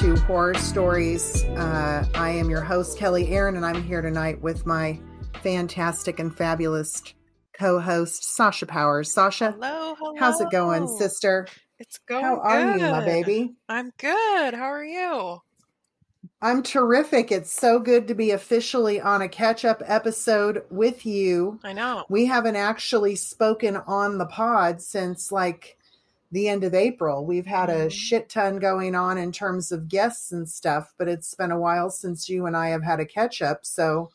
to Whore Or Stories. Uh, I am your host, Kelly Aaron, and I'm here tonight with my fantastic and fabulous co host, Sasha Powers. Sasha, Hello, hello. how's it going, sister? It's going How are you, my baby? I'm good. How are you? I'm terrific. It's so good to be officially on a catch up episode with you. I know. We haven't actually spoken on the pod since like the end of April. We've had a Mhm. shit ton going on in terms of guests and stuff, but it's been a while since you and I have had a catch up. So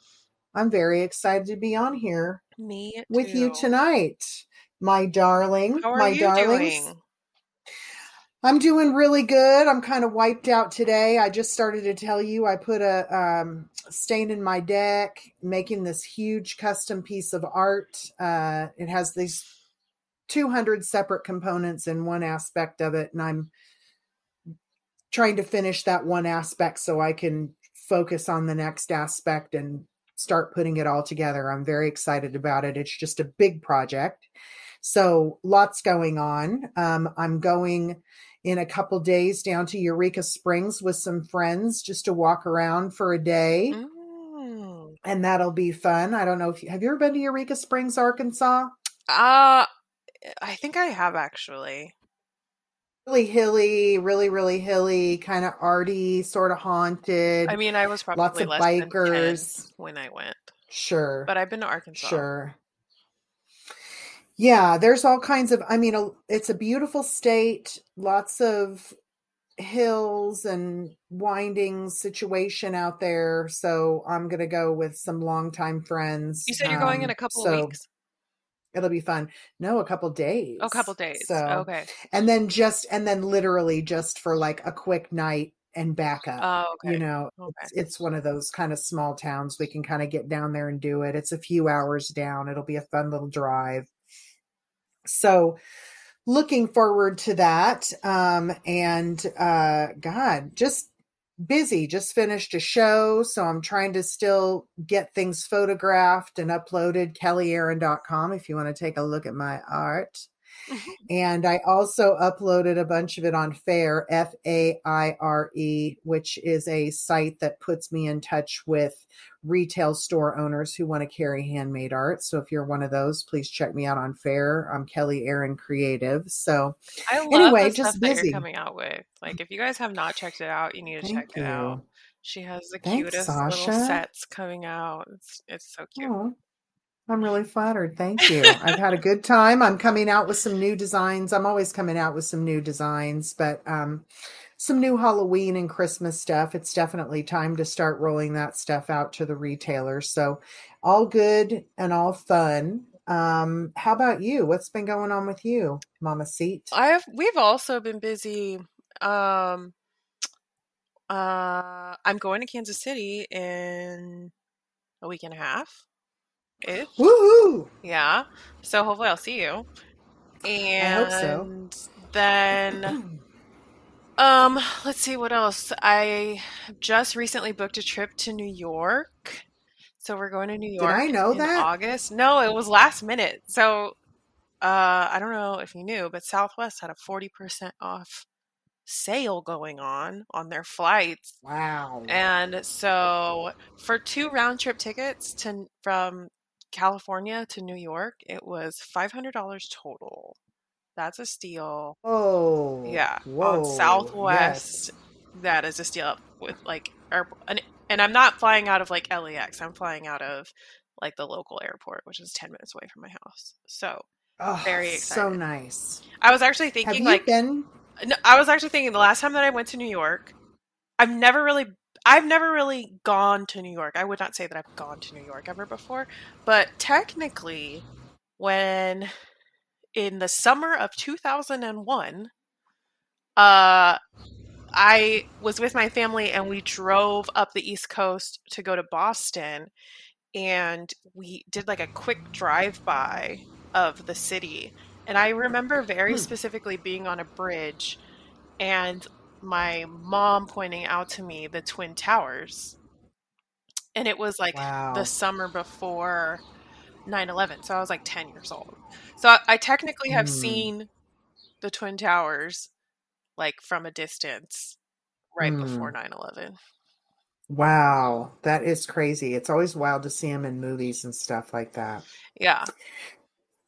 I'm very excited to be on here Me with you tonight, my darling. How are my you darlings. doing? I'm doing really good. I'm kind of wiped out today. I just started to tell you I put a um, stain in my deck, making this huge custom piece of art. Uh, it has these 200 separate components in one aspect of it, and I'm trying to finish that one aspect so I can focus on the next aspect and start putting it all together. I'm very excited about it. It's just a big project. So lots going on. Um, I'm going in a couple days down to Eureka Springs with some friends just to walk around for a day, Mm. and that'll be fun. I don't know if you have you ever been to Eureka Springs, Arkansas? Uh, I think I have actually. Really hilly, really, really hilly, kind of arty, sort of haunted. I mean, I was probably lots of less than 10 bikers. when I went, Sure. but I've been to Arkansas. Sure. Yeah, there's all kinds of, I mean, a- it's a beautiful state, lots of hills and winding situation out there. So I'm going to go with some longtime friends. You said you're going in Um, a couple so of weeks. It'll be fun. No, a couple days. A couple days. So, Okay. and then just, and then literally just for like a quick night and back up. Oh, okay. You know, Okay. it's, it's one of those kind of small towns. We can kind of get down there and do it. It's a few hours down. It'll be a fun little drive. So, looking forward to that. Um, and uh, God, just busy. Just finished a show, so I'm trying to still get things photographed and uploaded. KellyAaron.com if you want to take a look at my art. And I also uploaded a bunch of it on Faire, F A I R E, which is a site that puts me in touch with retail store owners who want to carry handmade art. So if you're one of those, please check me out on Faire. I'm Kelly Aaron Creative. So I love Anyway, the just stuff that busy. you're coming out with. Like, if you guys have not checked it out, you need to Thank check it out. She has the Thanks, cutest little sets coming out. It's it's so cute. Oh, I'm really flattered. Thank you. I've had a good time. I'm coming out with some new designs. I'm always coming out with some new designs, but um, some new Halloween and Christmas stuff. It's definitely time to start rolling that stuff out to the retailers. So, all good and all fun. Um, how about you? What's been going on with you, Mama Seat? I've we've also been busy. Um, uh, I'm going to Kansas City in a week and a half. Ish. Woohoo! Yeah. So hopefully I'll see you. hope so. And then um let's see what else. I just recently booked a trip to New York. So we're going to New York. Did I know in that? August. No, it was last minute. So uh I don't know if you knew, but Southwest had a 40% off sale going on on their flights. Wow. And so for two round trip tickets to from California to New York, it was $500 total. That's a steal. Oh, Yeah, Whoa. on Southwest, that is a steal with like air, and, and I'm not flying out of like LAX. I'm flying out of like the local airport, which is 10 minutes away from my house. So, Oh, very excited. So nice. I was actually Have thinking you like been? no, I was actually thinking the last time that I went to New York, I've never really I've never really gone to New York. I would not say that I've gone to New York ever before, but technically when in the summer of 2001 uh I was with my family and we drove up the East Coast to go to Boston and we did like a quick drive by of the city. And I remember very Hmm. specifically being on a bridge and my mom pointing out to me the Twin Towers. And it was like Wow. the summer before 9 11. So I was like 10 years old. So I, I technically have Hmm. seen the Twin Towers like from a distance right Mm. before 9/11. Wow, that is crazy. It's always wild to see them in movies and stuff like that. Yeah.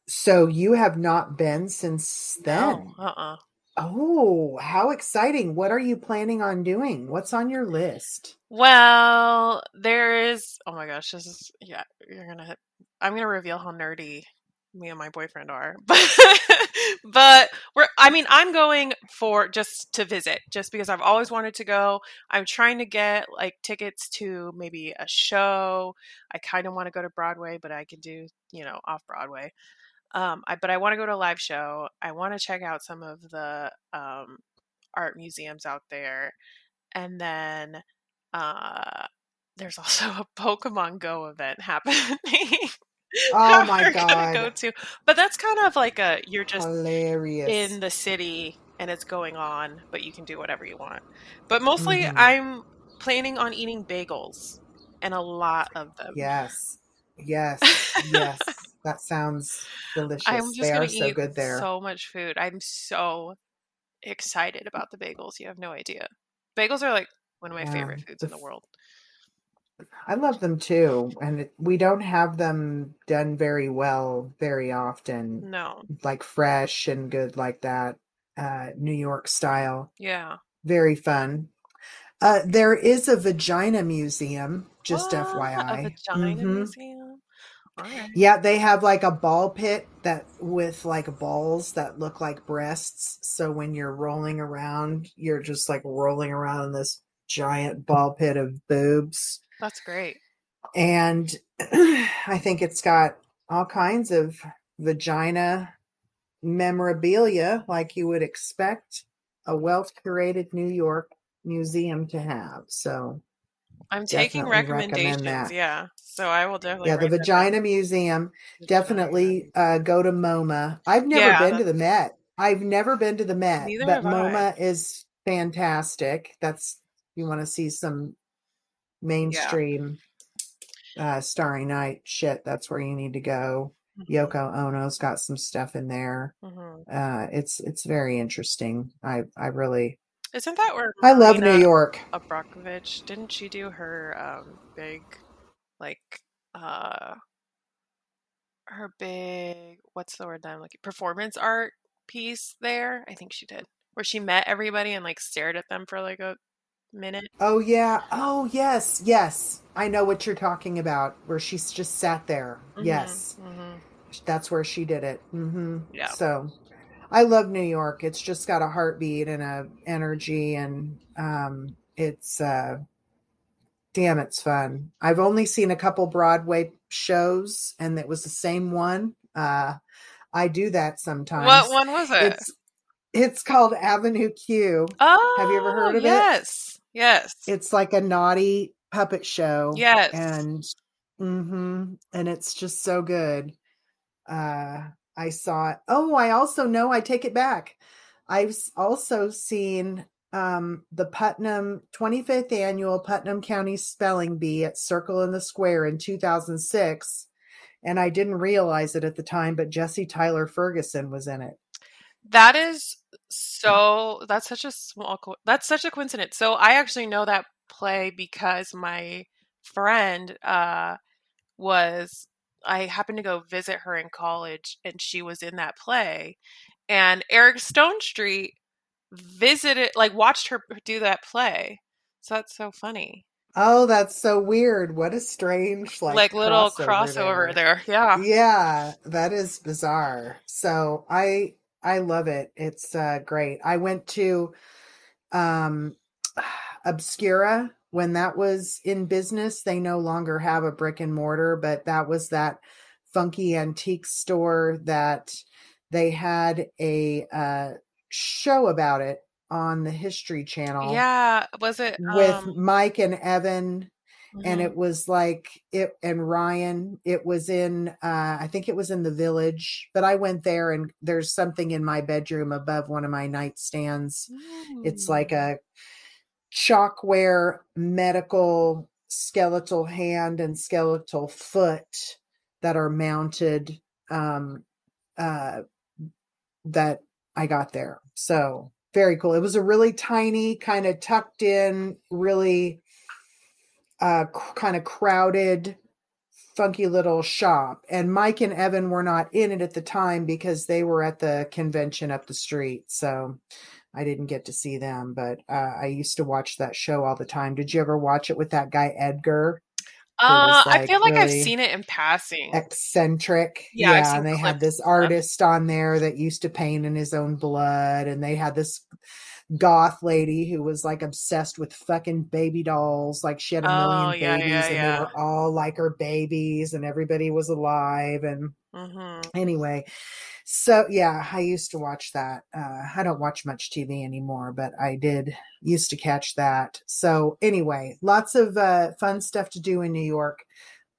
So you have not been since No. then? Uh-uh. Oh, how exciting. What are you planning on doing? What's on your list? Well, there is. Oh my gosh, this is yeah. You're gonna. I'm gonna reveal how nerdy me and my boyfriend are, but but we're. I mean, I'm going for just to visit, just because I've always wanted to go. I'm trying to get like tickets to maybe a show. I kind of want to go to Broadway, but I can do you know off Broadway. Um, I but I want to go to a live show. I want to check out some of the um art museums out there, and then uh there's also a Pokemon Go event happening. Oh my gonna go to. But that's kind of like a you're just Hilarious. in the city and it's going on, but you can do whatever you want. But mostly Mhm. I'm planning on eating bagels and a lot of them. Yes. Yes. Yes. That sounds delicious. I'm just They gonna are so eat good there. so much food. I'm so excited about the bagels. You have no idea. Bagels are like one of my Yeah, favorite foods in the world. I love them too. And it, we don't have them done very well very often, No. like fresh and good like that, uh, New York style. Yeah. Very fun. Uh, there is a vagina museum, just What? FYI. A vagina Mhm. museum? Right. Yeah, they have like a ball pit that with like balls that look like breasts. So when you're rolling around, you're just like rolling around in this giant ball pit of boobs. That's great. And I think it's got all kinds of vagina memorabilia like you would expect a well curated New York museum to have. So I'm taking recommendations. Yeah. So I will definitely yeah, the write that down. Vagina Museum. Definitely uh, go to MoMA. I've never Yeah, been to the Met. I've never been to the Met, Neither but have I. MoMA is fantastic. That's you want to see some mainstream uh Starry Night shit. That's where you need to go. Mhm. Yoko Ono's got some stuff in there. Mhm. Uh it's it's very interesting. I I really Isn't that where I love New York. Abramović didn't she do her um big like uh her big what's the word that I'm looking performance art piece there? I think she did. Where she met everybody and like stared at them for like a minute. Oh yeah. Oh yes. Yes. I know what you're talking about. Where she's just sat there. Mhm, Yes. mhm. That's where she did it. hmm Yeah. So I love New York. It's just got a heartbeat and a energy and um it's uh damn it's fun. I've only seen a couple Broadway shows and it was the same one. Uh I do that sometimes. What one was it? It's it's called Avenue Q. oh, have you ever heard of it? yes. Yes. It's like a naughty puppet show. yes. And mm-hmm, and it's just so good. Uh I saw. Oh, I also know I take it back. I've also seen um the Putnam 25th annual Putnam County Spelling Bee at Circle in the Square in 2006 and I didn't realize it at the time but Jesse Tyler Ferguson was in it. That is so. That's such a small. That's such a coincidence. So I actually know that play because my friend uh, was. I happened to go visit her in college, and she was in that play. And Eric Stonestreet visited, like, watched her do that play. So that's so funny. Oh, that's so weird. What a strange like, Like, little crossover crossover there. Yeah. yeah that is bizarre so i i love it it's uh great i went to um obscura when that was in business they no longer have a brick and mortar but that was that funky antique store that they had a uh show about it on the history channel Yeah. Was it with um, mike and evan and mhm. it was like it and Ryan it was in uh I think it was in the village but I went there and there's something in my bedroom above one of my nightstands it's like Mm. a chalkware medical skeletal hand and skeletal foot that are mounted um uh that I got there so very cool. It was a really tiny, kind of tucked in, really uh, kind of crowded, funky little shop. And Mike and Evan were not in it at the time because they were at the convention up the street. So I didn't get to see them, but uh, I used to watch that show all the time. Did you ever watch it with that guy Edgar? Uh, like I feel like really I've seen it in passing. Eccentric. Yeah, yeah and they had this artist on there that used to paint in his own blood, and they had this goth lady who was like obsessed with fucking baby dolls. Like she had a million oh, yeah, babies, yeah, and they were all like her babies, and everybody was alive. And mm-hmm. anyway, so yeah, I used to watch that. Uh, I don't watch much TV anymore, but I did used to catch that. So anyway, lots of uh, fun stuff to do in New York.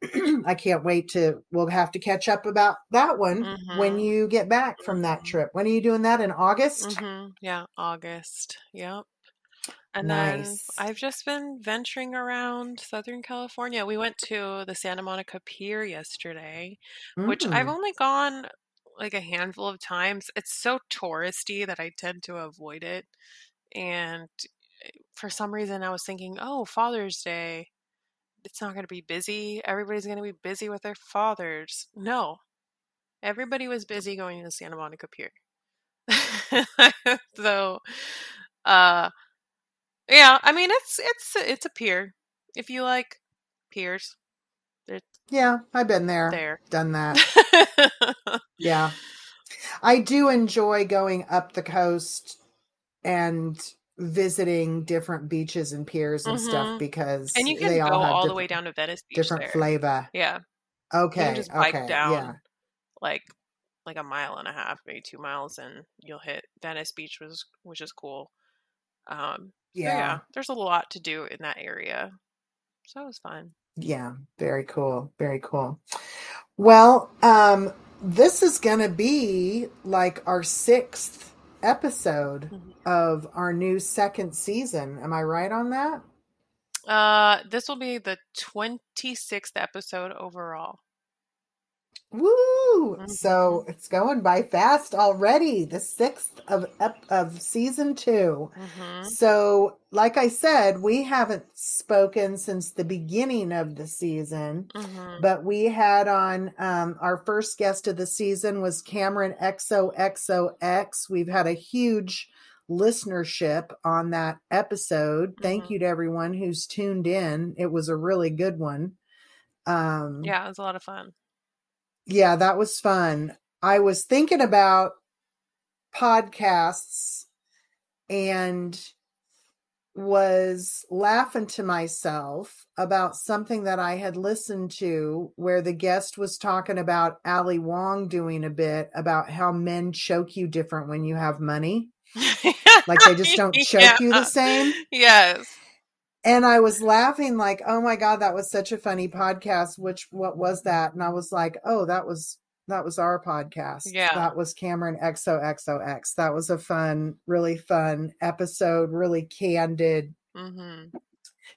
I can't wait to. We'll have to catch up about that one mm-hmm. when you get back from that mm-hmm. trip. When are you doing that in August? Mm-hmm. Yeah, August. Yep. And nice. then I've just been venturing around Southern California. We went to the Santa Monica Pier yesterday, mm. which I've mm. only gone like a handful of times. It's so touristy that I tend to avoid it. And eh, for some reason, I was thinking, oh, Father's Day, it's not going to be busy. Everybody's going to be busy with their fathers. No, everybody was busy going to Santa Monica Pier. so, uh, yeah, I mean, it's it's it's a pier. If you like piers, yeah, I've been there, there. done that. yeah. I do enjoy going up the coast and visiting different beaches and piers and mm-hmm. stuff because and you can go all, all the way down to Venice Beach different there. flavor. Yeah. Okay. just bike okay. down yeah. like like a mile and a half, maybe two miles, and you'll hit Venice Beach, was which is cool. Um, yeah. Yeah, there's a lot to do in that area, so it was fun. Yeah, very cool. Very cool. Well, um, this is going to be like our sixth episode mm-hmm. of our new second season. Am I right on that? Uh, this will be the 26th episode overall. Woo! Mm-hmm. So it's going by fast already. The sixth of of season 2 mm-hmm. So, like I said, we haven't spoken since the beginning of the season, mm-hmm. but we had on um, our first guest of the season was Cameron XOXOX. We've had a huge listenership on that episode. Thank mm-hmm. you to everyone who's tuned in. It was a really good one. Um, yeah, it was a lot of fun yeah, that was fun. I was thinking about podcasts and was laughing to myself about something that I had listened to where the guest was talking about Ali Wong doing a bit about how men choke you different when you have money. like they just don't choke yeah. you the same. Yes and I was laughing like, "Oh my god, that was such a funny podcast." Which what was that? And I was like, "Oh, that was that was our podcast. Yeah, that was Cameron XOXOX. That was a fun, really fun episode. Really candid. Mm-hmm.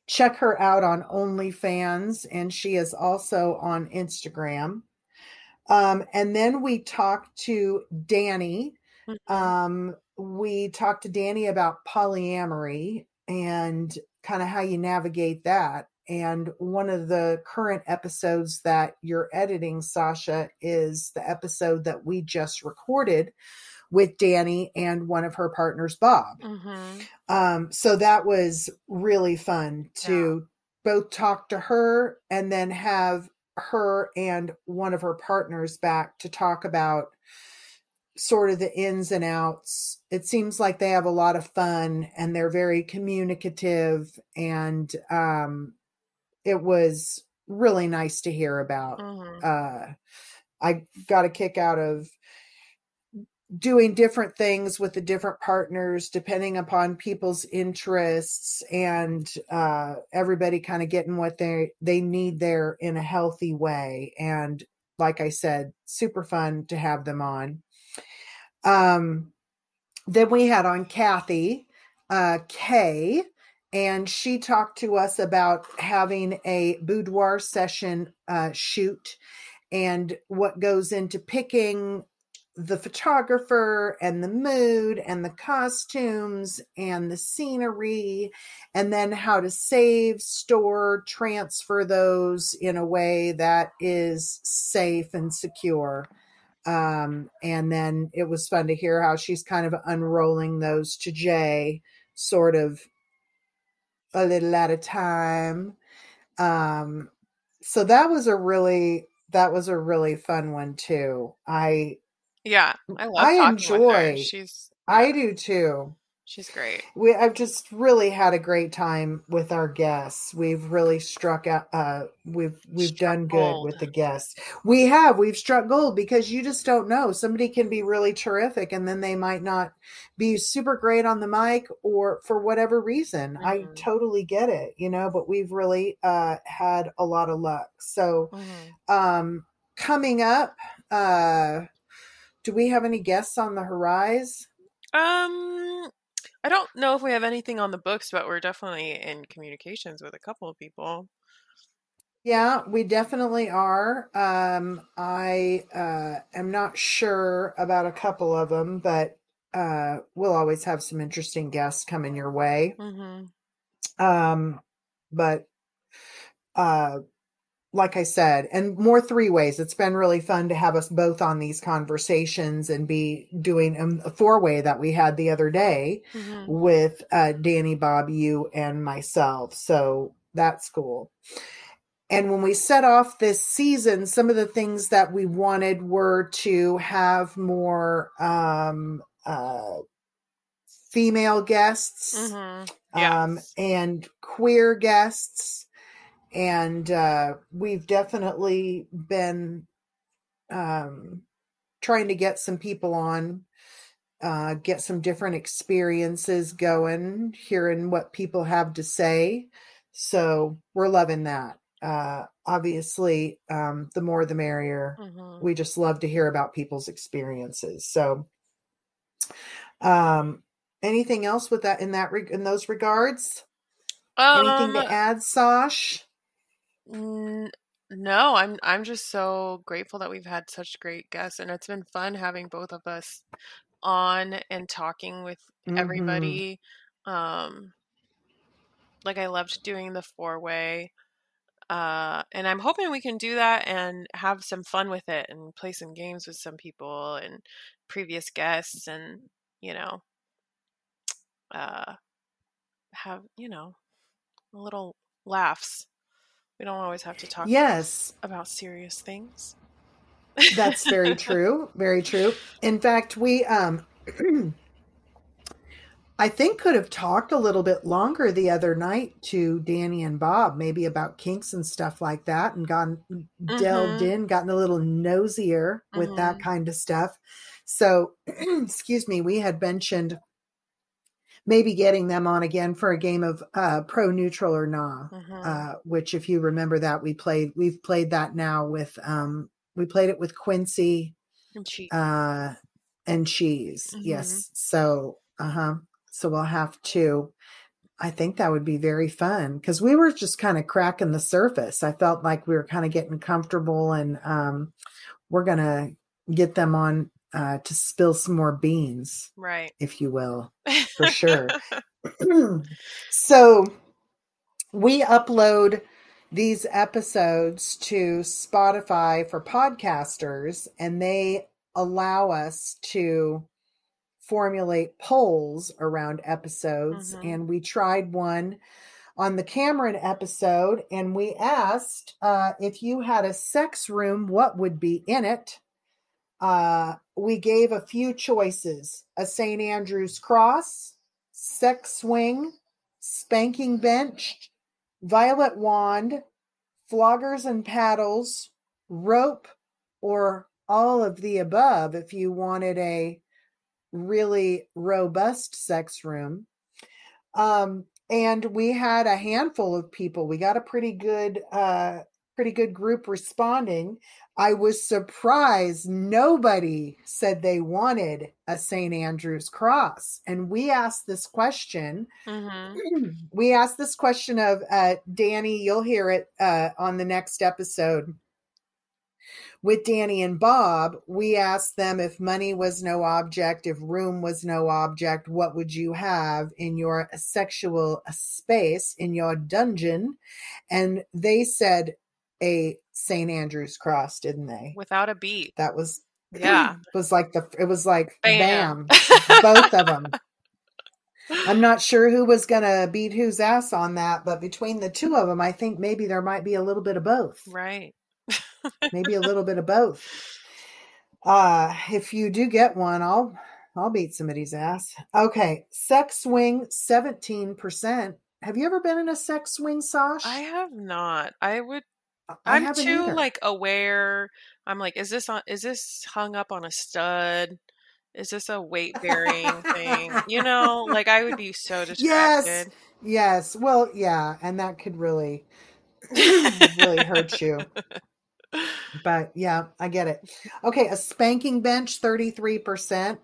Check her out on OnlyFans, and she is also on Instagram. Um, and then we talked to Danny. Mm-hmm. Um, we talked to Danny about polyamory and kind of how you navigate that. And one of the current episodes that you're editing, Sasha, is the episode that we just recorded with Danny and one of her partners, Bob. Mm-hmm. Um, so that was really fun to yeah. both talk to her and then have her and one of her partners back to talk about sort of the ins and outs. It seems like they have a lot of fun and they're very communicative and um it was really nice to hear about. Mm-hmm. Uh I got a kick out of doing different things with the different partners depending upon people's interests and uh everybody kind of getting what they they need there in a healthy way and like I said super fun to have them on um, then we had on Kathy uh, Kay, and she talked to us about having a boudoir session uh, shoot and what goes into picking the photographer and the mood and the costumes and the scenery and then how to save store transfer those in a way that is safe and secure um, and then it was fun to hear how she's kind of unrolling those to jay sort of a little at a time um, so that was a really that was a really fun one too i Yeah, I love I talking with her. enjoy- She's I do too. She's great. We I've just really had a great time with our guests. We've really struck out uh we've we've Struck done good gold. with the guests. We have we've struck gold because you just don't know. Somebody can be really terrific and then they might not be super great on the mic or for whatever reason. I Mhm. totally get it, you know, but we've really uh had a lot of luck. So Mhm. um coming up uh do we have any guests on the horizon? Um, I don't know if we have anything on the books, but we're definitely in communications with a couple of people. Yeah, we definitely are. Um, I uh, am not sure about a couple of them, but uh, we'll always have some interesting guests coming your way. Mm-hmm. Um, but uh, like I said, and more three ways. It's been really fun to have us both on these conversations and be doing um, a four way that we had the other day Mm-hmm. with uh, Danny, Bob, you, and myself. So that's cool. And when we set off this season, some of the things that we wanted were to have more um, uh, female guests Mm-hmm. Yeah. um, and queer guests. And uh, we've definitely been um, trying to get some people on, uh, get some different experiences going, hearing what people have to say. So we're loving that. Uh, obviously, um, the more the merrier Mm-hmm. we just love to hear about people's experiences so um anything else with that in that in those regards anything Um, to add sosh n- no, I'm I'm just so grateful that we've had such great guests, and it's been fun having both of us on and talking with Mhm. everybody. Um, like I loved doing the four way. Uh, and I'm hoping we can do that and have some fun with it and play some games with some people and previous guests and, you know, uh, have, you know, little laughs. We don't always have to talk yes about serious things. that's very true very true in fact we um i think could have talked a little bit longer the other night to danny and bob maybe about kinks and stuff like that and gotten delved Mhm. in gotten a little nosier with that Mhm. kind of stuff so excuse me we had mentioned maybe getting them on again for a game of uh pro neutral or nah Mhm. uh, which if you remember that we played we've played that now with um we played it with quincy and cheese. uh and cheese Mhm. yes so uh-huh so we'll have to i think that would be very fun because we were just kind of cracking the surface i felt like we were kind of getting comfortable and um we're gonna get them on uh to spill some more beans right. if you will for sure so we upload these episodes to Spotify for podcasters, and they allow us to formulate polls around episodes. Mhm. And we tried one on the Cameron episode, and we asked uh, if you had a sex room, what would be in it? Uh, we gave a few choices a St. Andrew's cross, sex swing, spanking bench, violet wand, floggers and paddles, rope, or all of the above if you wanted a really robust sex room. Um, and we had a handful of people. We got a pretty good, uh, pretty good group responding. I was surprised nobody said they wanted a St. Andrew's cross. And we asked this question. Mhm. We asked this question of uh, Danny, you'll hear it uh, on the next episode. with Danny and Bob, we asked them if money was no object, if room was no object, what would you have in your sexual space, in your dungeon? And they said a St. Andrew's cross, didn't they? Without a beat. That was Yeah. was like the it was like Bam. bam, both of them. I'm not sure who was gonna beat whose ass on that, but between the two of them, I think maybe there might be a little bit of both. Right. Maybe a little bit of both. Uh, if you do get one, I'll I'll beat somebody's ass. Okay, sex swing, seventeen percent. Have you ever been in a sex swing, Sash? I have not. I would I I'm too either. like aware. I'm like, is this on is this hung up on a stud? Is this a weight bearing thing? You know, like I would be so distracted. Yes. Yes. Well, yeah, and that could really really hurt you. But yeah, I get it. Okay, a spanking bench, 33%.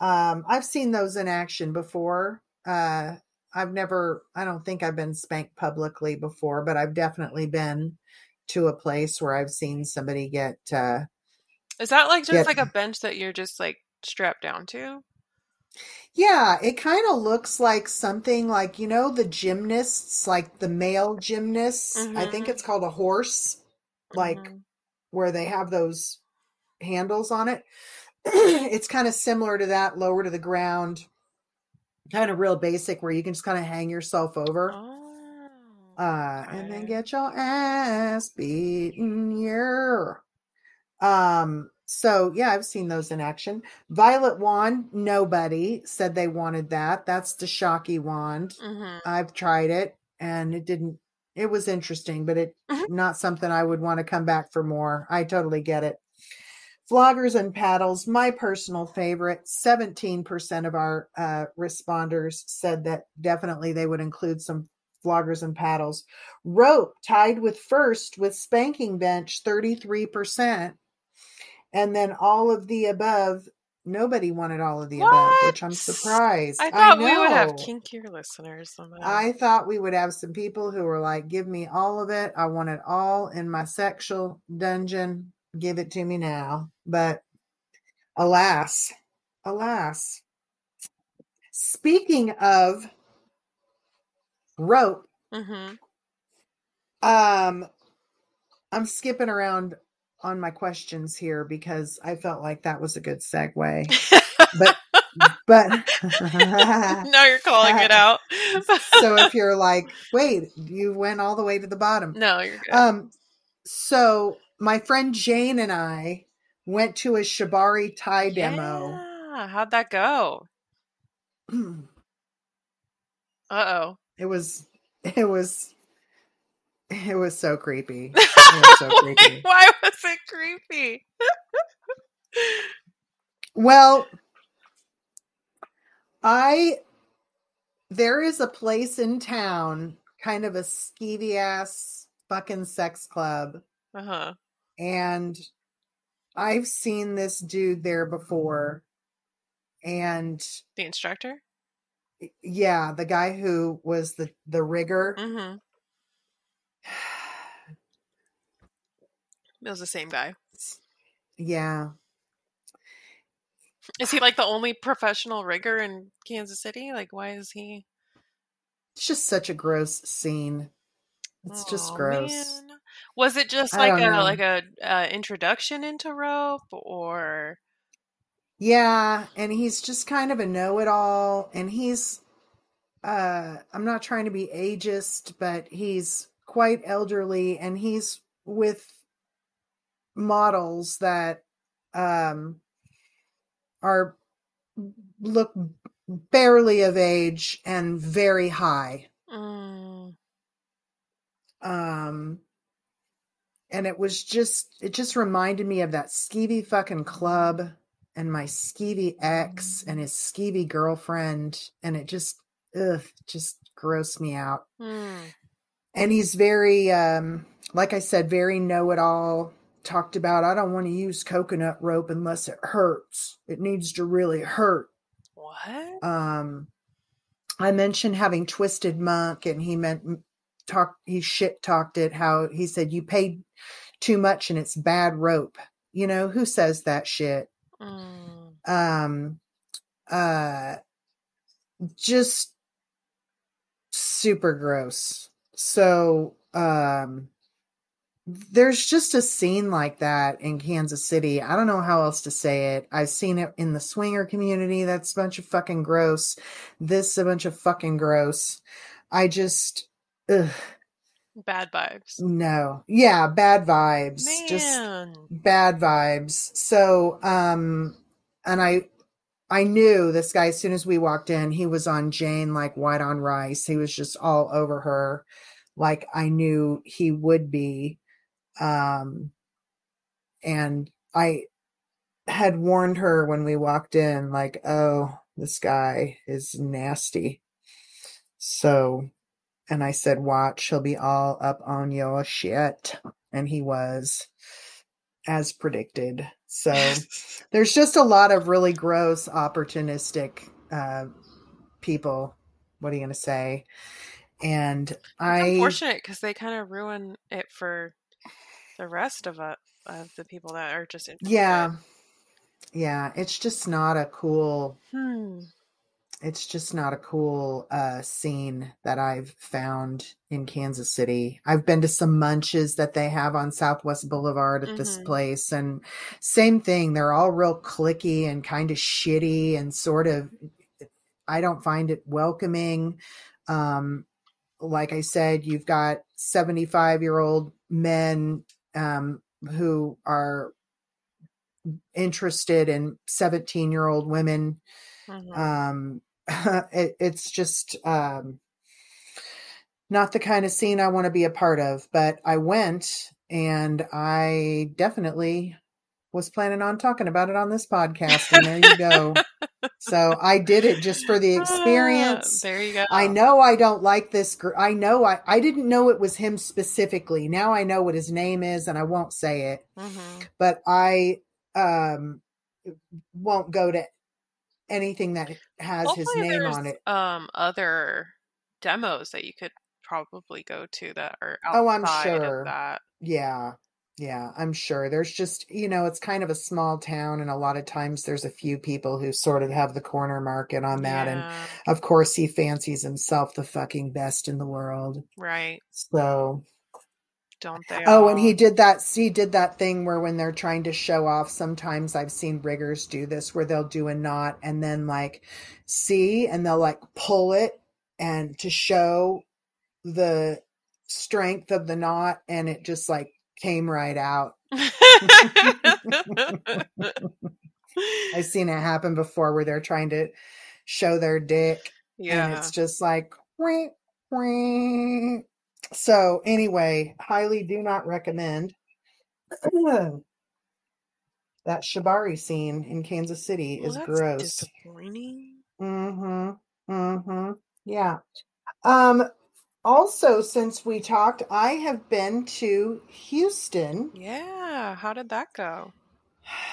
Um, I've seen those in action before. Uh, I've never, I don't think I've been spanked publicly before, but I've definitely been to a place where I've seen somebody get, uh, Is that like just get, like a bench that you're just like strapped down to? yeah, it kind of looks like something like, you know, the gymnasts, like the male gymnasts. I think Mm-hmm. it's called a horse, like hmm where they have those handles on it. it's kind of similar to that, lower to the ground, kind of real basic, where you can just kind of hang yourself over, Oh, uh, and then get your ass beaten. Yeah. Um. So yeah, I've seen those in action. Violet wand. Nobody said they wanted that. That's the shocky wand. hmm I've tried it, and it didn't. It was interesting, but it Mhm. not something I would want to come back for more. I totally get it. Floggers and paddles, my personal favorite. 17% of our uh, responders said that definitely they would include some floggers and paddles. Rope tied with first with spanking bench, 33%. And then all of the above, nobody wanted all of the above, which I'm surprised. I I thought we would have kinkier listeners. I thought we would have some people who were like, give me all of it. I want it all in my sexual dungeon. Give it to me now. But alas, alas. Speaking of rope, hmm um, I'm skipping around on my questions here because I felt like that was a good segue. But, but, now you're calling it out. so if you're like, wait, you went all the way to the bottom. no, you're good. Um, so my friend Jane and I went to a Shibari tie demo. Yeah. How'd that go? Uh oh. It was, it was, it was so creepy. Was so creepy. Why was it creepy? Well, I there is a place in town, kind of a skeevy ass fucking sex club, Uh huh. and I've seen this dude there before. And The instructor? Yeah, the guy who was the the rigger. Mm-hmm. It was the same guy. Yeah. Is he like the only professional rigger in Kansas City? Like, why is he? It's just such a gross scene. It's just gross. man. Was it just like a know. like a uh, introduction into rope, or Yeah, and he's just kind of a know-it-all and he's uh I'm not trying to be ageist, but he's quite elderly and he's with models that um are look barely of age and very high. Mm, Um and it was just it just reminded me of that skeevy fucking club and my skeevy ex and his skeevy girlfriend and it just ugh just grossed me out. Mm, and he's very um like i said very know-it-all talked about i don't want to use coconut rope unless it hurts. It needs to really hurt. What? um i mentioned having twisted monk and he meant talked he shit talked it how he said you paid too much and it's bad rope. You know who says that shit Mm. um uh just super gross so um there's just a scene like that in Kansas City. I don't know how else to say it. I've seen it in the swinger community. That's a bunch of fucking gross. This a bunch of fucking gross. I just ugh, Bad vibes. no. Yeah, bad vibes. Man. Just bad vibes. So, um, and I, I knew this guy as soon as we walked in, he was on Jane like white on rice. He was just all over her, like I knew he would be. Um, and I had warned her when we walked in, like, oh, this guy is nasty. So, and I said, watch, he'll be all up on your shit. And he was, as predicted. So there's just a lot of really gross, opportunistic uh, people. What are you going to say? And It's I, unfortunate because they kind of ruin it for the rest of it, of the people that are just yeah, yeah, it's just not a cool Hmm. It's just not a cool uh scene that I've found in Kansas City. I've been to some munches that they have on Southwest Boulevard at this Mhm. place and same thing. They're all real cliquey and kind of shitty and sort of I don't find it welcoming. Um like I said, you've got 75 year old men um who are interested in 17 year old women Mhm. um it, it's just um not the kind of scene i want to be a part of but i went and i definitely was planning on talking about it on this podcast and there you go so i did it just for the Ah, experience there you go. I know I don't like this. Gr- I know I, I didn't know it was him specifically. Now I know what his name is and I won't say it, hmm but I um won't go to anything that has his name on it. um other demos that you could probably go to that are outside Oh, I'm sure. of that. Yeah. Yeah, I'm sure. There's just, you know, it's kind of a small town, and a lot of times there's a few people who sort of have the corner market on that. And of course, he fancies himself the fucking best in the world. right. So, Don't they? oh, and he did that. He did that thing where when they're trying to show off, sometimes I've seen riggers do this where they'll do a knot and then like see, and they'll like pull it and to show the strength of the knot, and it just like came right out. I've seen it happen before where they're trying to show their dick and yeah. it's just like "Wink, wink." So anyway highly do not recommend that shibari scene in kansas city Well, is gross disappointing. mm-hmm mm-hmm yeah um also since we talked i have been to houston Yeah. How did that go?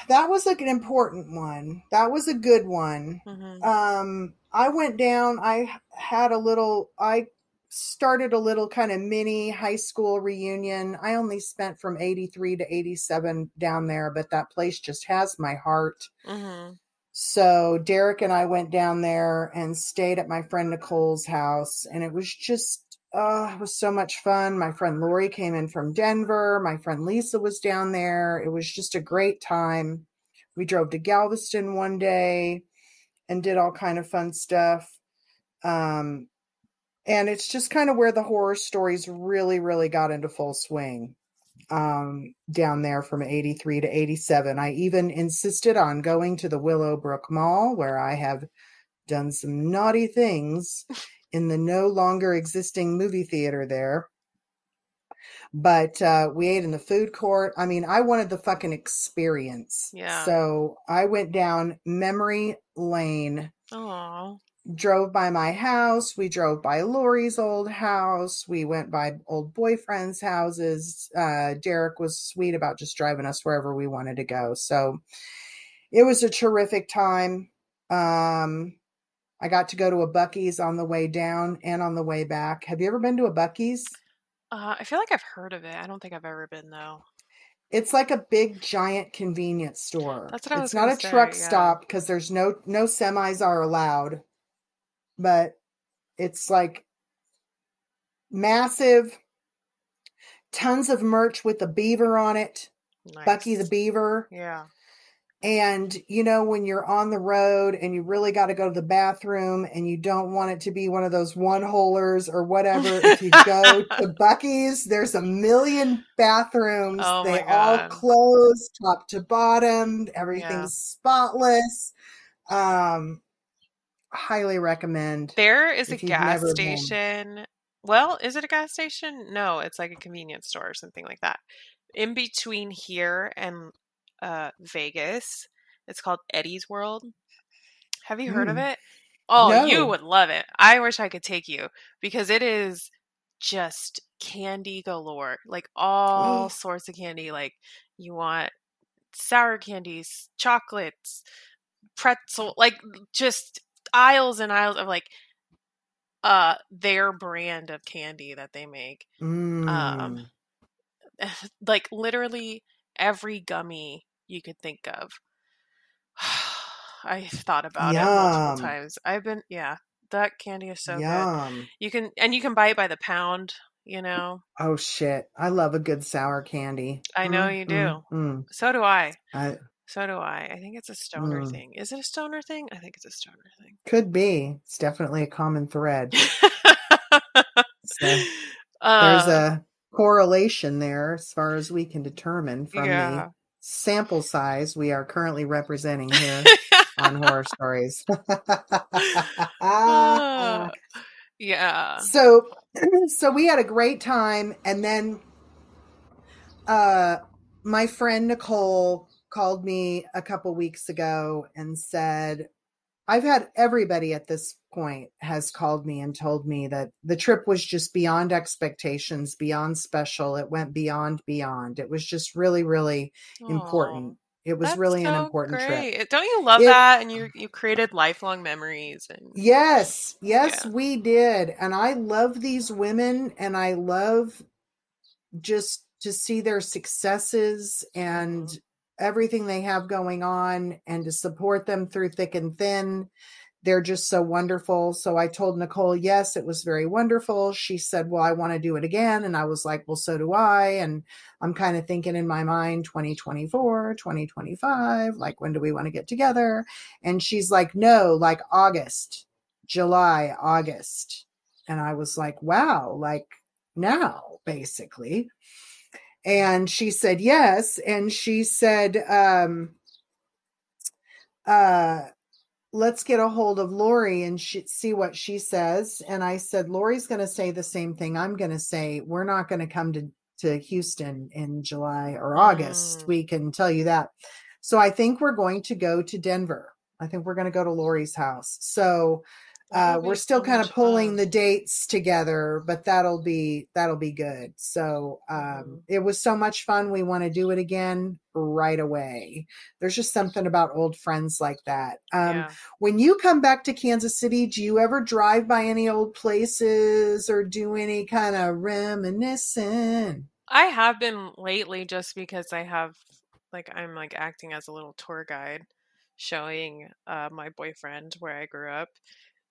that was like an important one that was a good one hmm um i went down i had a little i started a little kind of mini high school reunion. I only spent from 83 to 87 down there but that place just has my heart. Hmm so derek and i went down there and stayed at my friend nicole's house and it was just uh it was so much fun. My friend lori came in from denver. My friend lisa was down there. It was just a great time. We drove to galveston one day and did all kind of fun stuff. Um and it's just kind of where the Whore Or Stories really really got into full swing um down there from 83 to 87 i even insisted on going to the willowbrook mall where i have done some naughty things in the no longer existing movie theater there but uh we ate in the food court i mean i wanted the fucking experience Yeah. so i went down memory lane Oh. Drove by my house. We drove by Lori's old house. We went by old boyfriends' houses. Uh, Derek was sweet about just driving us wherever we wanted to go. So it was a terrific time. Um, I got to go to a Buc-ee's on the way down and on the way back. Have you ever been to a Buc-ee's? Uh, I feel like I've heard of it. I don't think I've ever been though. It's like a big giant convenience store. That's what I was it's not a truck say, yeah. stop because there's no no semis are allowed, but it's like massive, tons of merch with the beaver on it, Buc-ee the beaver. Yeah. And you know, when you're on the road and you really got to go to the bathroom and you don't want it to be one of those one holers or whatever, if you go to Buc-ee's, there's a million bathrooms. Oh they all close top to bottom, Yeah. everything's spotless. Um, highly recommend There is a gas never been. station. Well, is it a gas station? No, it's like a convenience store or something like that. In between here and uh, Vegas, it's called Eddie's World. Have you heard of Mm, it? Oh, you would love it. I wish I could take you because it is just candy galore. Like all sorts of candy. Like you want sour candies, chocolates, pretzel, like just aisles and aisles of like uh their brand of candy that they make. Um Mm, like literally every gummy you could think of. I thought about it multiple times. I've been yeah, that candy is so good. You can and you can buy it by the pound, you know. Oh shit. I love a good sour candy. I know Mm, you mm, do. mm. So do I. I So do I. I think it's a stoner mm. thing. Is it a stoner thing? I think it's a stoner thing. Could be. It's definitely a common thread. So there's uh a correlation there as far as we can determine from yeah. the sample size we are currently representing here on horror stories. Uh, yeah. so so we had a great time and then uh my friend Nicole called me a couple weeks ago and said I've had everybody at this point has called me and told me that the trip was just beyond expectations, beyond special. It went beyond beyond. It was just really really Oh, important. It was that's really an so important trip. Don't you love It that? And you you created lifelong memories and Yes, yes, yeah. we did. And I love these women and I love just to see their successes and Mhm. Everything they have going on and to support them through thick and thin. They're just so wonderful. So I told Nicole, yes, it was very wonderful. She said, Well, I want to do it again. And I was like, Well, so do I. And I'm kind of thinking in my mind 2024, 2025, like when do we want to get together? And she's like, No, like August, July, August. And I was like, Wow, like now, basically. And she said, Yes. And she said, um, uh, let's get a hold of Lori and she, see what she says. And I said, Lori's going to say the same thing I'm going to say. We're not going to come to, to Houston in July or August. Mm. We can tell you that. So I think we're going to go to Denver. I think we're going to go to Lori's house. So uh, we're still kind of pulling the dates together, but that'll be that'll be good. So um, Mhm. it was so much fun. We want to do it again right away. There's just something about old friends like that. Um, Yeah. when you come back to Kansas City, do you ever drive by any old places or do any kind of reminiscing? I have been lately just because I have like I'm like acting as a little tour guide showing uh my boyfriend where I grew up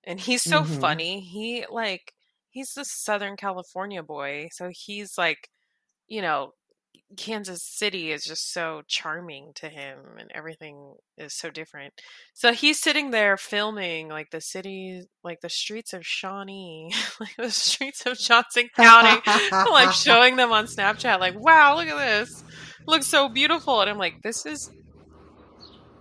and he's so Mm-hmm. funny. He like he's a Southern California boy, so he's like, you know, Kansas City is just so charming to him and everything is so different. So he's sitting there filming like the city, like the streets of Shawnee, like the streets of Johnson County, like showing them on Snapchat, like, wow, look at this. Looks so beautiful. And I'm like, this is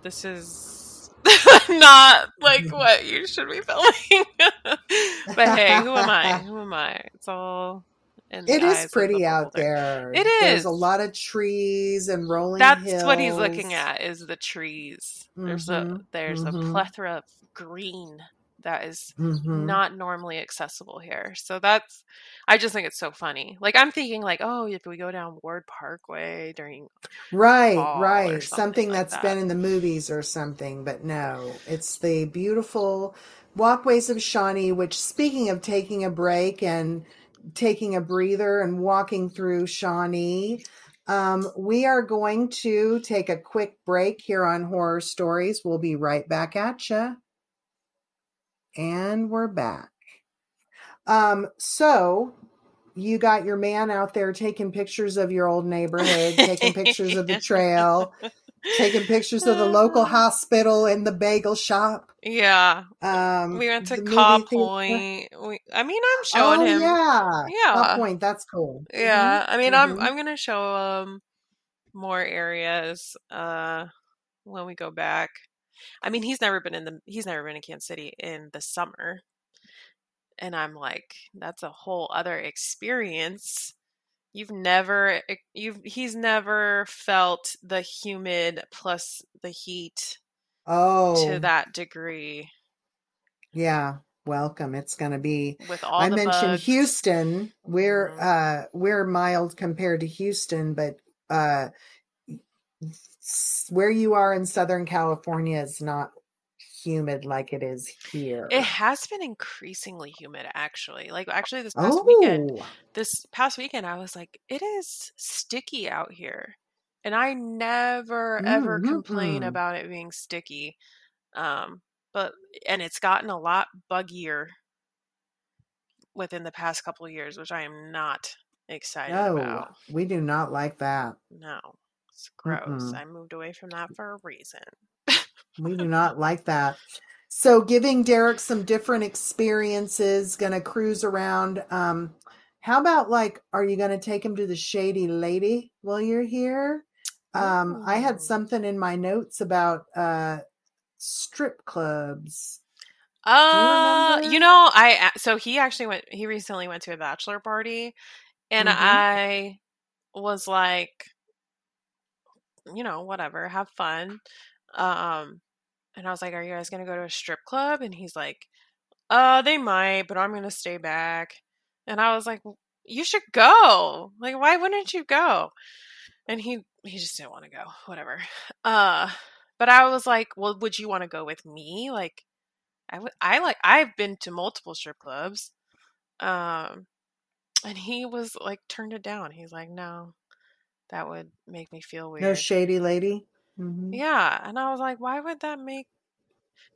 this is not like what you should be filming. but hey, who am I? Who am I? It's all It is the It eyes is of the pretty out there. It is. There's a lot of trees and rolling That's what he's looking at is the trees. There's a there's a mhm. plethora of green that is Mhm. not normally accessible here. So that's I just think it's so funny. Like I'm thinking like, oh, if we go down Ward Parkway during Right, right. something Something like that's that. been in the movies or something, but no, it's the beautiful walkways of Shawnee, which speaking of taking a break and taking a breather and walking through Shawnee. Um, we are going to take a quick break here on Whore Or Stories. We'll be right back at you. And we're back. Um, so you got your man out there taking pictures of your old neighborhood, taking pictures of the trail, taking pictures of the local hospital and the bagel shop. Yeah. Um, We went to the Caw movie theater. Point. We, I mean, I'm showing oh, him. Yeah. Yeah. Point. That's cool. Yeah, I mean, I'm mhm. I'm gonna show um more areas uh when we go back. I mean, he's never been in the he's never been in Kansas City in the summer, and I'm like, that's a whole other experience. You've never you've he's never felt the humid plus the heat Oh, to that degree yeah. Welcome. It's going to be. with all I mentioned bugs. Houston. We're Mhm. uh we're mild compared to Houston, but uh where you are in Southern California is not humid like it is here. It has been increasingly humid, actually. Like actually, this past weekend, Oh, this past weekend I was like, it is sticky out here. And I never ever complain Mhm. about it being sticky. Um, but and it's gotten a lot buggier within the past couple of years, which I am not excited no, about. we do not like that. No. It's gross. Mm-mm. I moved away from that for a reason. We do not like that. So, giving Derek some different experiences, gonna cruise around. Um, how about like, are you gonna take him to the Shady Lady while you're here? Um, I had something in my notes about uh strip clubs. Uh, remember? you know, I so he actually went. He recently went to a bachelor party, and Mhm. I was like, you know, whatever, have fun. Um, and I was like, "Are you guys gonna go to a strip club?" And he's like, "Uh, they might, but I'm gonna stay back." And I was like, "You should go. Like, why wouldn't you go?" And he he just didn't want to go. Whatever. Uh, but I was like, "Well, would you want to go with me?" Like. I would I like I've been to multiple strip clubs. Um and he was like turned it down. He's like, "No. That would make me feel weird. No. Shady Lady. Mhm. Yeah, and I was like, "Why would that make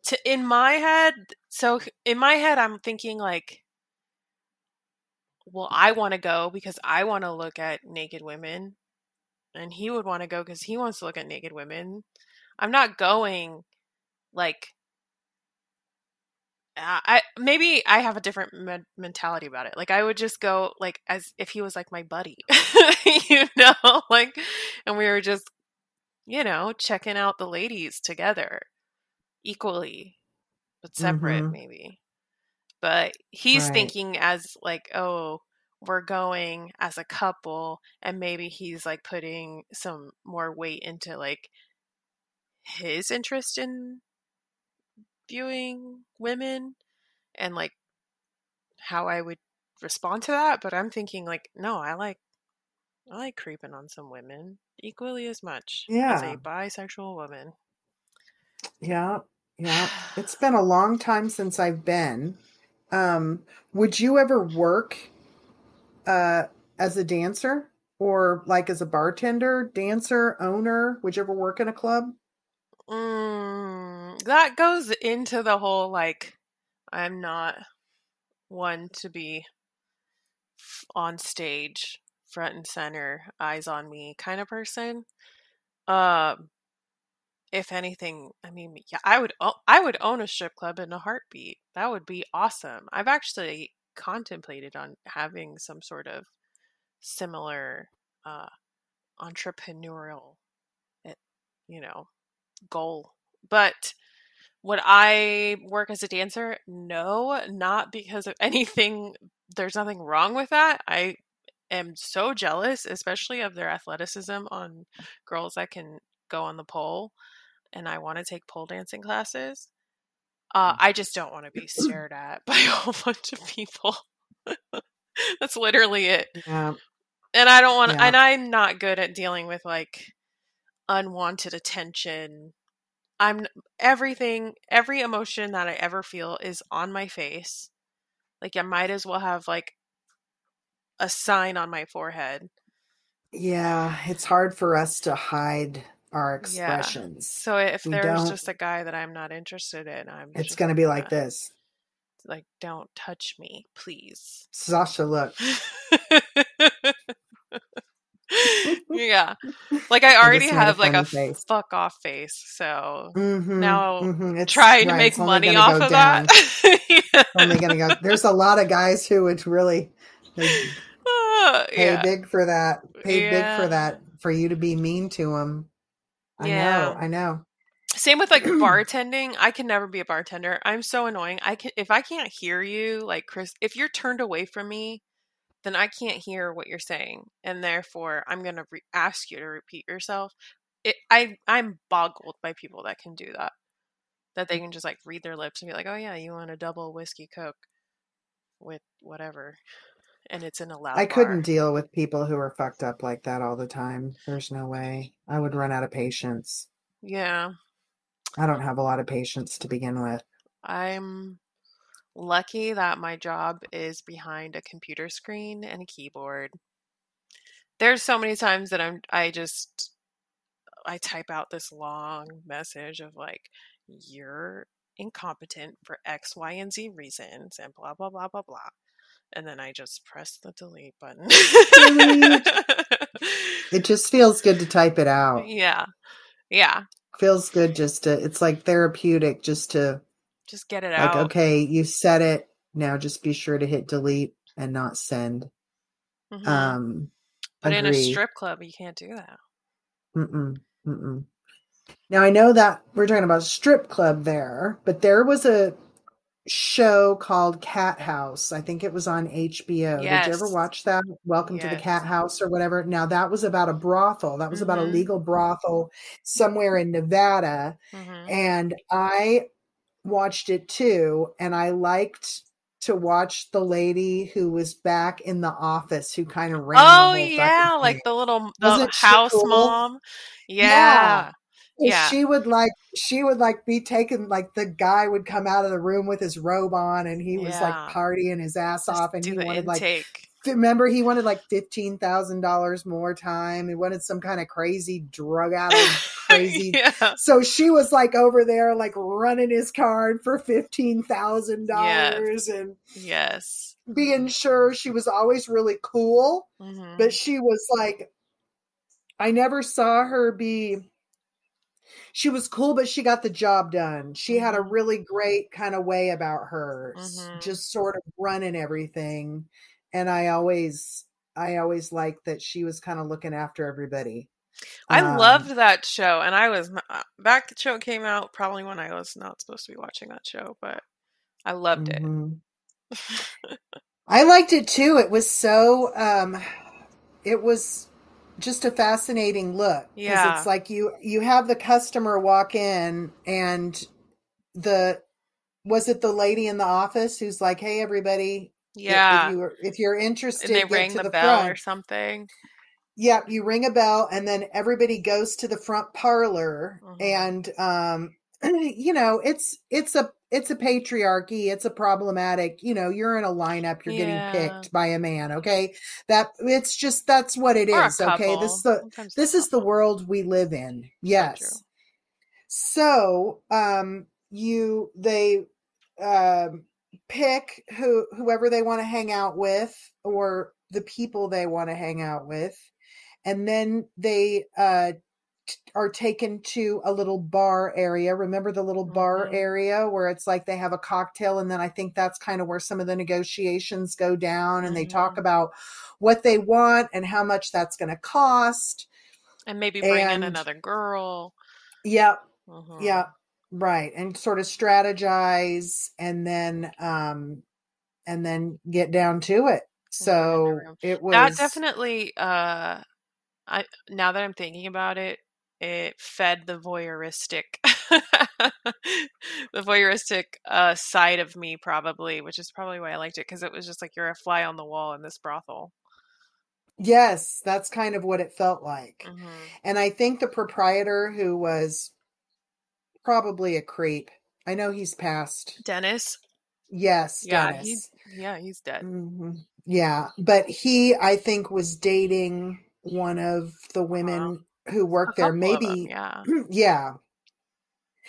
to in my head, so in my head I'm thinking like, well, I want to go because I want to look at naked women and he would want to go cuz he wants to look at naked women. I'm not going like uh, I maybe I have a different men- mentality about it. Like I would just go like as if he was like my buddy, you know, like, and we were just, you know, checking out the ladies together, equally, but separate Mhm. maybe. But he's Right. thinking as like, oh, we're going as a couple, and maybe he's like putting some more weight into like his interest in viewing women and like how I would respond to that, but I'm thinking like, no, I like I like creeping on some women equally as much yeah. as a bisexual woman. Yeah. Yeah. It's been a long time since I've been. Um, would you ever work uh as a dancer or like as a bartender, dancer, owner? Would you ever work in a club? Mm, that goes into the whole like I'm not one to be on stage, front and center, eyes on me kind of person. Um, if anything, I mean, yeah, I would o- I would own a strip club in a heartbeat. That would be awesome. I've actually contemplated on having some sort of similar uh, entrepreneurial, eh, you know, goal. But would I work as a dancer? No, not because of anything. There's nothing wrong with that. I am so jealous, especially of their athleticism on girls that can go on the pole. And I want to take pole dancing classes. Uh, I just don't want to be stared at by a whole bunch of people. That's literally it. Yeah. And I don't want, Yeah. and I'm not good at dealing with like unwanted attention. I'm everything, every emotion that I ever feel is on my face. Like I might as well have like a sign on my forehead. Yeah, it's hard for us to hide our Yeah. expressions. So if We there's just a guy that I'm not interested in, I'm It's going to be like this. Like, don't touch me, please. Sasha, look. yeah. Like I I already a have like a face. fuck off face. So Mhm, Now, mhm, it's- try to make money off of down. that. yeah. only gonna go. There's a lot of guys who would really they Uh, pay yeah. big for that. Pay big for that. For you to be mean to them. I Yeah. know. I know. Same with like bartending. I can never be a bartender. I'm so annoying. I can if I can't hear you, like Chris, if you're turned away from me, then I can't hear what you're saying, and therefore I'm gonna re- ask you to repeat yourself. It, I I'm boggled by people that can do that. That they mm. can just like read their lips and be like, "Oh yeah, you want a double whiskey coke with whatever," and it's in a loud. I couldn't deal with people who are fucked up like that all the time. There's no way. I would run out of patience. Yeah, I don't have a lot of patience to begin with. I'm lucky that my job is behind a computer screen and a keyboard. There's so many times that I'm I just I type out this long message of like you're incompetent for X, Y, and Z reasons and blah blah blah blah blah. And then I just press the delete button. It just feels good to type it out. yeah. Yeah. Feels good just to it's like therapeutic just to Just get it like out. okay, you said it. Now just be sure to hit delete and not send. Mhm. Um but in a strip club you can't do that. Mm-mm, mm-mm. Now I know that we're talking about a strip club there, but there was a show called Cathouse. I think it was on HBO. Did you ever watch that? Welcome to the Cathouse or whatever. Now that was about a brothel. That was about a Mhm. legal brothel somewhere in Nevada. Mhm. And I watched it too, and I liked to watch the lady who was back in the office who kind of ran. Oh yeah, like thing. the little the house cool? mom. Yeah. Yeah. Yeah. she would like she would like be taken like the guy would come out of the room with his robe on and he was Yeah. like partying his ass off and he wanted like intake. Remember he wanted like fifteen thousand dollars more time. He wanted some kind of crazy drug out of crazy yeah. so she was like over there like running his card for fifteen thousand dollars and Yes. being sure she was always really cool Mhm. but she was like i never saw her be she was cool but she got the job done she had a Mhm. really great kind of way about her Mhm. just sort of running everything and i always i always liked that she was kind of looking after everybody I Um, loved that show, and I was back. The show came out probably when I was not supposed to be watching that show, but I loved mhm. it. I liked it too. It was so um it was just a fascinating look. Yeah. It's like you you have the customer walk in and the was it the lady in the office who's like, "Hey everybody, yeah, if you were- if you're interested, and they to the, the, bell front." or something. Yep, you ring a bell and then everybody goes to the front parlor Mhm. and um you know, it's it's a it's a patriarchy, it's a problematic, you know, you're in a lineup, you're Yeah. getting picked by a man, okay? That it's just that's what it Or is, okay? This is the Sometimes this is the world we live in. Yes. So, um you they um pick who whoever they want to hang out with or the people they want to hang out with and then they uh t- are taken to a little bar area remember the little bar Mhm. area where it's like they have a cocktail and then i think that's kind of where some of the negotiations go down and they talk Mhm. about what they want and how much that's going to cost And maybe bring in another girl. yep Mhm. yeah right and sort of strategize and then um and then get down to it And get in the so it was That definitely. Uh, I now that I'm thinking about it, it fed the voyeuristic, the voyeuristic uh, side of me probably, which is probably why I liked it because it was just like you're a fly on the wall in this brothel. yes that's kind of what it felt like hmm and i think the proprietor who was probably a creep i know he's passed Dennis, yes yeah, Dennis. he, yeah, he's dead. hmm Yeah, but he, I think, was dating one of the women who worked there. of them, Maybe, yeah. yeah.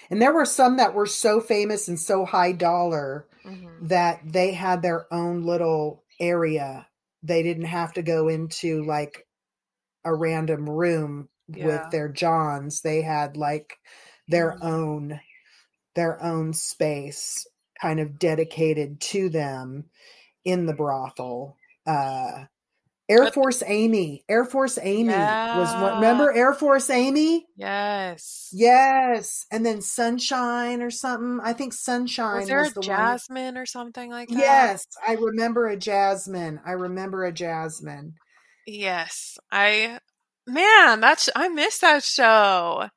And there were some that were so famous and so high dollar hmm that they had their own little area. They didn't have to go into like a random room with their Johns. They had like their Mhm. own their own space kind of dedicated to them in the brothel. Uh Air Force Amy. Air Force Amy was what remember Air Force Amy? yes. Yes. And then Sunshine or something. I think Was Sunshine there was a the one. Jasmine or something like that? Yes, I remember a Jasmine. I remember a Jasmine. Yes. I man, that's I missed that show.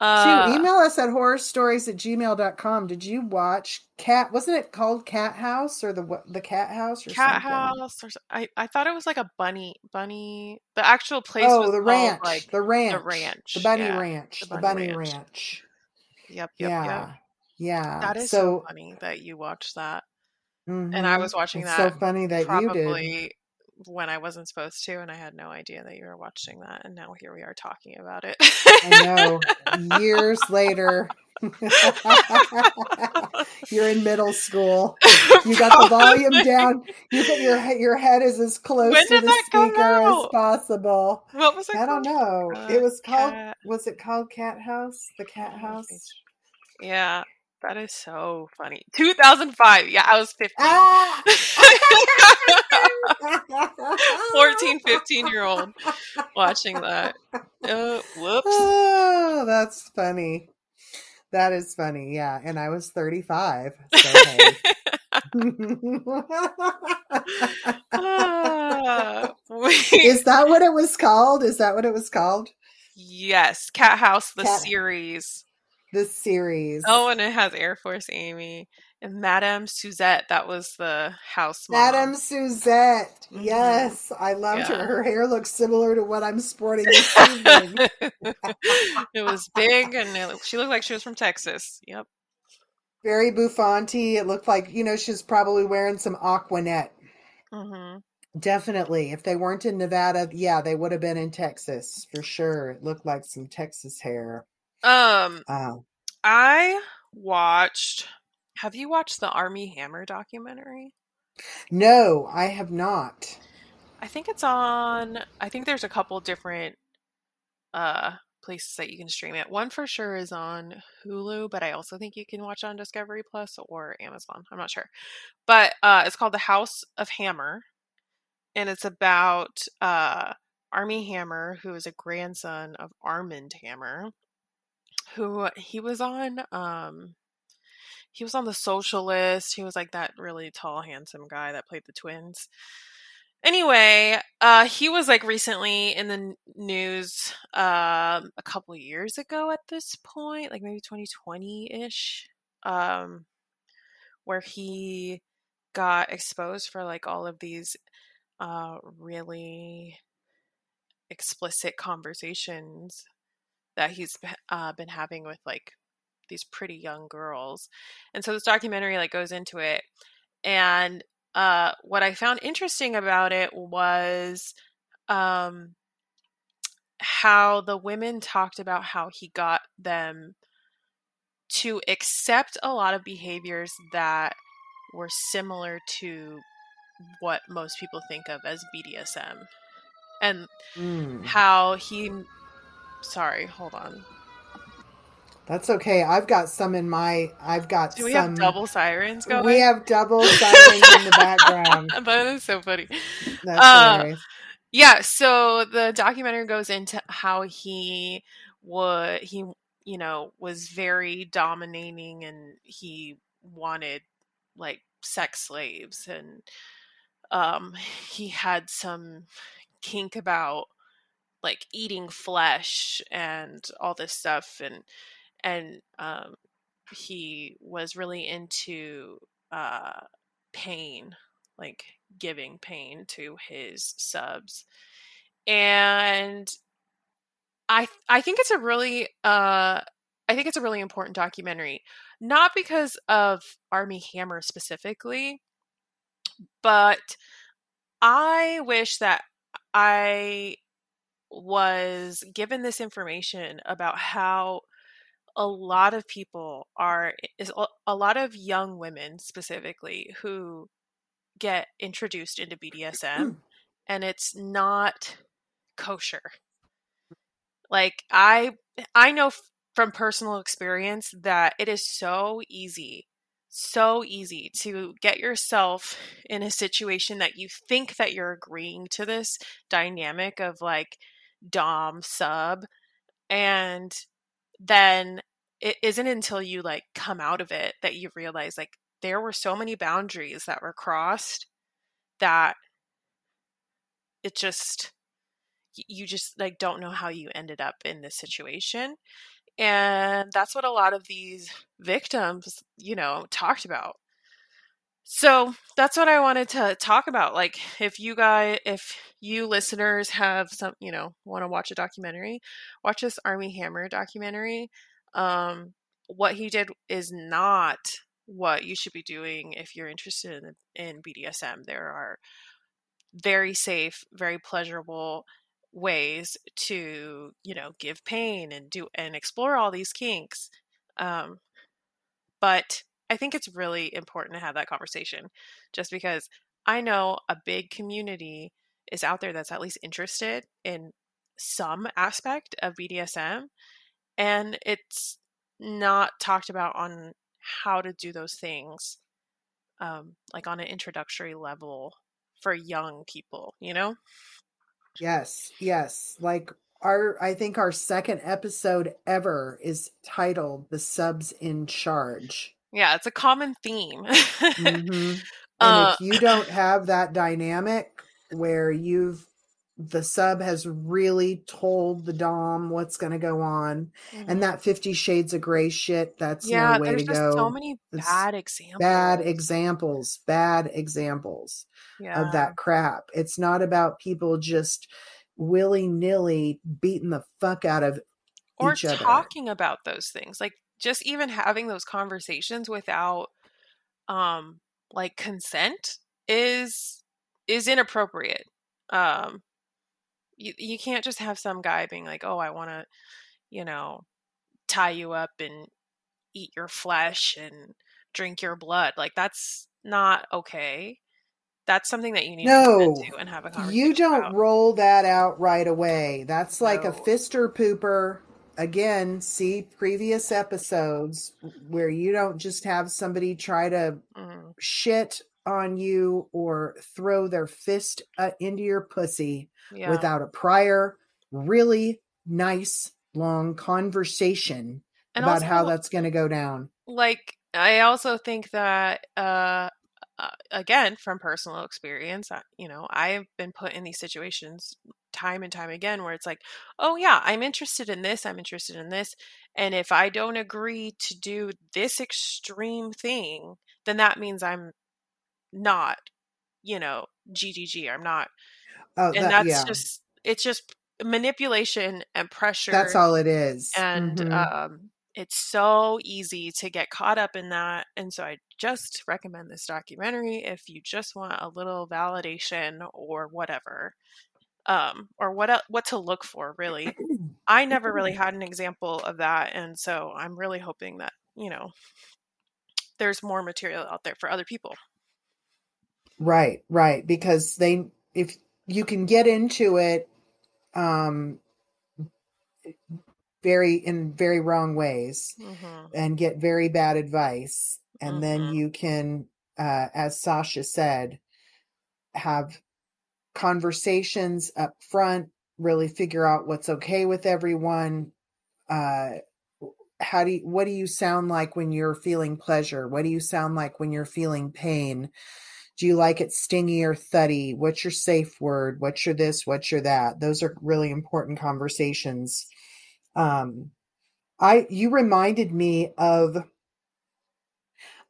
Uh Email us at Whore Or Stories at gmail.com. Did you watch Cat? Wasn't it called Cathouse or the the Cathouse or Cat something? House or I I thought it was like a bunny bunny. The actual place Oh, was the ranch. like The the ranch. The. Bunny Yeah. Ranch. The The Bunny Bunny Ranch. Ranch. Yep, yep, yep. Yeah. Yeah. That is so So, funny that you watched that. And I mm-hmm. was watching It's so funny that you did. When I wasn't supposed to, and I had no idea that you were watching that. And now here we are talking about it. I know. Years later. You're in middle school. You got the volume down. You got your your head is as close to the speaker as possible. What was it I don't know. Uh, It was called cat. was it called Cathouse? The Cat. House? Yeah, that is so funny. 2005. Yeah, I was 15. Ah! 14, 15 year old watching that. Uh, whoops. oh, that's funny. That is funny. Yeah, and I was 35. So hey. We- Is that what it was called? Is that what it was called? yes, Cathouse, the Cat series. This series. Oh, and it has Air Force Amy and Madame Suzette. That was the house mom. Madame Suzette. Mhm. Yes, I loved Yeah. her. Her hair looks similar to what I'm sporting this evening. it was big, and it, she looked like she was from Texas. Yep. Very bouffanty. It looked like, you know, she was probably wearing some Aqua Net. hmm Definitely. If they weren't in Nevada, yeah, they would have been in Texas for sure. It looked like some Texas hair. Um, Uh, I watched. Have you watched the Armie Hammer documentary? no, I have not. I think it's on. I think there's a couple different uh places that you can stream it. One for sure is on Hulu, but I also think you can watch on Discovery Plus or Amazon. I'm not sure. But uh it's called The House of Hammer and it's about uh Armie Hammer who is a grandson of Armand Hammer who he was on um he was on the socialist he was like that really tall handsome guy that played the twins. Anyway uh he was like recently in the news um a couple years ago at this point like maybe 2020ish um where he got exposed for like all of these uh really explicit conversations that he's uh, been having with like these pretty young girls and so this documentary like goes into it and uh what i found interesting about it was um how the women talked about how he got them to accept a lot of behaviors that were similar to what most people think of as BDSM and Mm, how he sorry hold on that's okay. I've got some in my. I've got do we some. have double sirens going We have double sirens in the background. that is so funny That's Uh, hilarious. yeah so the documentary goes into how he would he you know was very dominating and he wanted like sex slaves and um he had some kink about like eating flesh and all this stuff and and um he was really into uh pain like giving pain to his subs and i i think it's a really uh i think it's a really important documentary not because of Armie Hammer specifically but I wish that I was given this information about how a lot of people are is a lot of young women specifically who get introduced into BDSM and it's not kosher. Like I I know from personal experience that it is so easy so easy to get yourself in a situation that you think that you're agreeing to this dynamic of like dom sub and then it isn't until you like come out of it that you realize like there were so many boundaries that were crossed that it just you just like don't know how you ended up in this situation and that's what a lot of these victims you know talked about so that's what I wanted to talk about. Like, if you guys, if you listeners have some, you know, want to watch a documentary, watch this Armie Hammer documentary. Um, what he did is not what you should be doing if you're interested in, in BDSM. There are very safe, very pleasurable ways to, you know, give pain and do and explore all these kinks. Um, but I think it's really important to have that conversation just because I know a big community is out there that's at least interested in some aspect of BDSM and it's not talked about on how to do those things um, like on an introductory level for young people you know? Yes yes like our i think our second episode ever is titled the subs in charge yeah, it's a common theme. mm-hmm. And uh, if you don't have that dynamic where you've the sub has really told the dom what's going to go on mm-hmm. and that 50 shades of gray shit that's yeah, no way to go so many it's bad examples bad examples bad examples yeah. of that crap it's not about people just willy-nilly beating the fuck out of or talking about those things like just even having those conversations without um like consent is is inappropriate. Um you, you can't just have some guy being like oh i want to you know tie you up and eat your flesh and drink your blood. Like that's not okay. That's something that you need no, to and have a conversation you don't about. roll that out right away. That's like no. a fister pooper again, see previous episodes where you don't just have somebody try to mm. shit on you or throw their fist uh, into your pussy yeah. without a prior, really nice, long conversation and about also, how that's going to go down. Like, I also think that, uh, uh, again, from personal experience, you know, I've been put in these situations time and time again where it's like, oh, yeah, I'm interested in this, I'm interested in this. And if I don't agree to do this extreme thing, then that means I'm not, you know, GGG. I'm not. Oh, and that, that's yeah. just, it's just manipulation and pressure. That's all it is. And, mm-hmm. um, it's so easy to get caught up in that. And so I just recommend this documentary if you just want a little validation or whatever um, or what what to look for really i never really had an example of that and so i'm really hoping that you know there's more material out there for other people right right because they if you can get into it um very in very wrong ways mm-hmm. and get very bad advice and mm-hmm. then you can uh as sasha said have conversations up front, really figure out what's okay with everyone. Uh, how do you, what do you sound like when you're feeling pleasure? What do you sound like when you're feeling pain? Do you like it stingy or thuddy? What's your safe word? What's your this? What's your that? Those are really important conversations. Um, I you reminded me of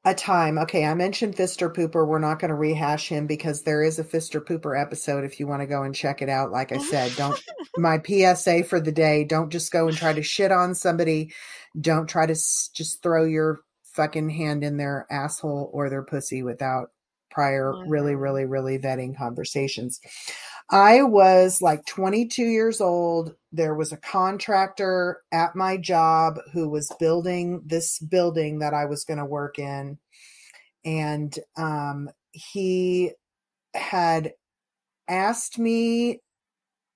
a time. Okay, I mentioned Fister Pooper. We're not going to rehash him because there is a Fister Pooper episode if you want to go and check it out. Like I said, don't my PSA for the day, don't just go and try to shit on somebody. Don't try to s- just throw your fucking hand in their asshole or their pussy without prior really, really, really vetting conversations. I was like 22 years old. There was a contractor at my job who was building this building that I was going to work in. And um, he had asked me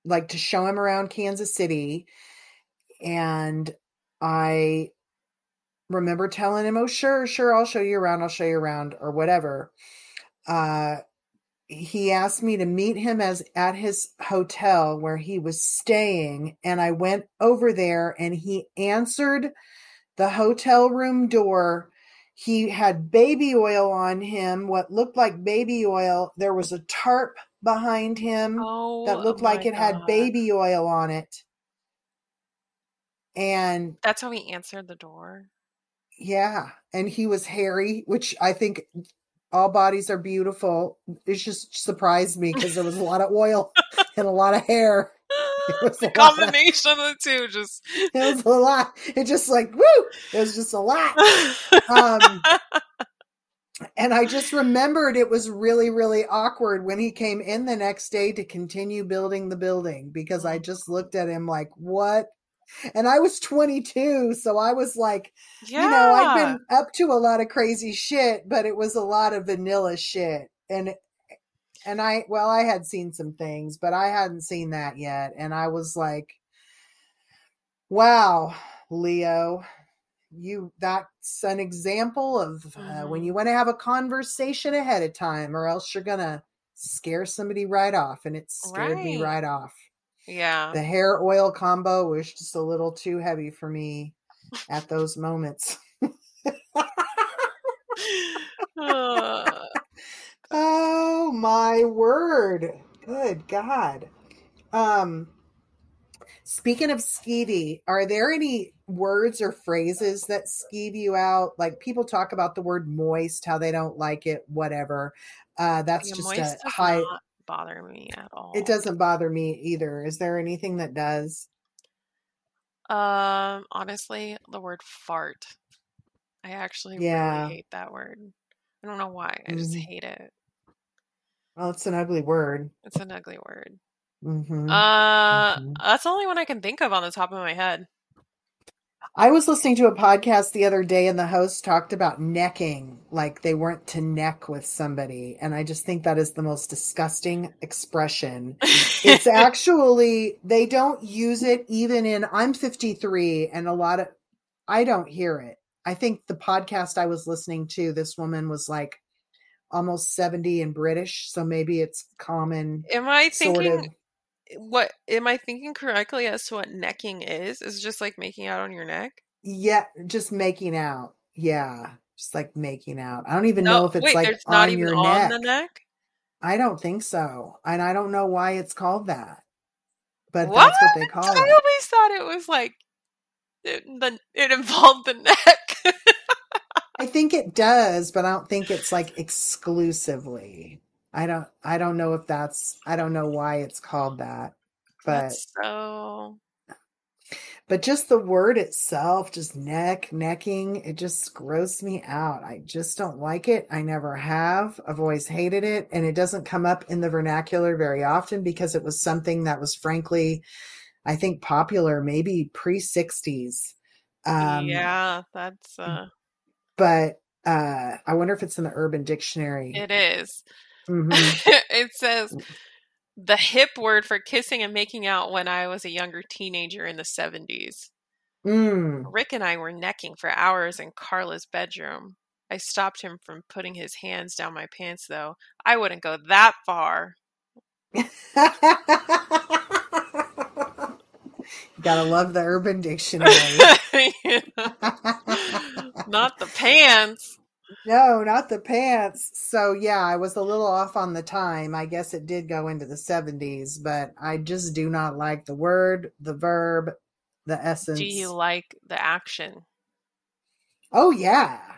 like to show him around Kansas City. And I remember telling him, Oh, sure, sure, I'll show you around, I'll show you around, or whatever. Uh, he asked me to meet him as at his hotel where he was staying and i went over there and he answered the hotel room door. He had baby oil on him what looked like baby oil. There was a tarp behind him Oh, that looked my like it had baby oil on it. And That's how he answered the door. yeah and he was hairy which i think all bodies are beautiful. It just surprised me because there was a lot of oil and a lot of hair. It was the a lot. of- combination of the two just. it was a lot. It just like woo! It was just a lot. Um and i just remembered it was really really awkward when he came in the next day to continue building the building because i just looked at him like what and i was 22 so i was like yeah. you know i've been up to a lot of crazy shit but it was a lot of vanilla shit. And and i well i had seen some things but i hadn't seen that yet. And i was like wow leo you that's an example of uh, when you want to have a conversation ahead of time or else you're gonna scare somebody right off. And it scared me Right. right off Yeah. the hair oil combo was just a little too heavy for me at those moments. Uh, oh my word. Good god. Um speaking of skeevy are there any words or phrases that skeeve you out? Like people talk about the word moist how they don't like it whatever. Uh that's yeah, just a high not bother me at all. it doesn't bother me either is there anything that does Um, honestly, the word fart. I actually Yeah. really hate that word. I don't know why. I just Mhm. hate it. well it's an ugly word It's an ugly word. hmm Uh, Mhm. that's the only one I can think of on the top of my head. I was listening to a podcast the other day and the host talked about necking, like they weren't to neck with somebody. And I just think that is the most disgusting expression. It's actually, they don't use it even in, I'm 53 and a lot of, I don't hear it. I think the podcast I was listening to, this woman was like almost 70 and British. So maybe it's common Am I sort thinking of. What am I thinking correctly as to what necking is? Is just like making out on your neck? Yeah, just making out. Yeah. Just like making out. I don't even know if it's wait, like there's not on even your on neck. the neck. I don't think so. And I don't know why it's called that. But What? that's what they call I it. always thought it was like it, the it involved the neck. I think it does, but I don't think it's like exclusively. I don't I don't know if that's I don't know why it's called that. But That's so but just the word itself, just neck, necking, it just grossed me out. I just don't like it. I never have. I've always hated it. And it doesn't come up in the vernacular very often because it was something that was frankly, I think popular maybe pre 60s. Um, yeah. That's uh, But uh, I wonder if it's in the Urban Dictionary. it is. Mhm. it says the hip word for kissing and making out when I was a younger teenager in the 70s. Mm. Rick and I were necking for hours in Carla's bedroom. I stopped him from putting his hands down my pants, though. I wouldn't go that far. Gotta love the Urban Dictionary. Not the pants. No, not the pants. So, yeah, I was a little off on the time. I guess it did go into the 70s, but I just do not like the word, the verb, the essence. Do you like the action? Oh, yeah.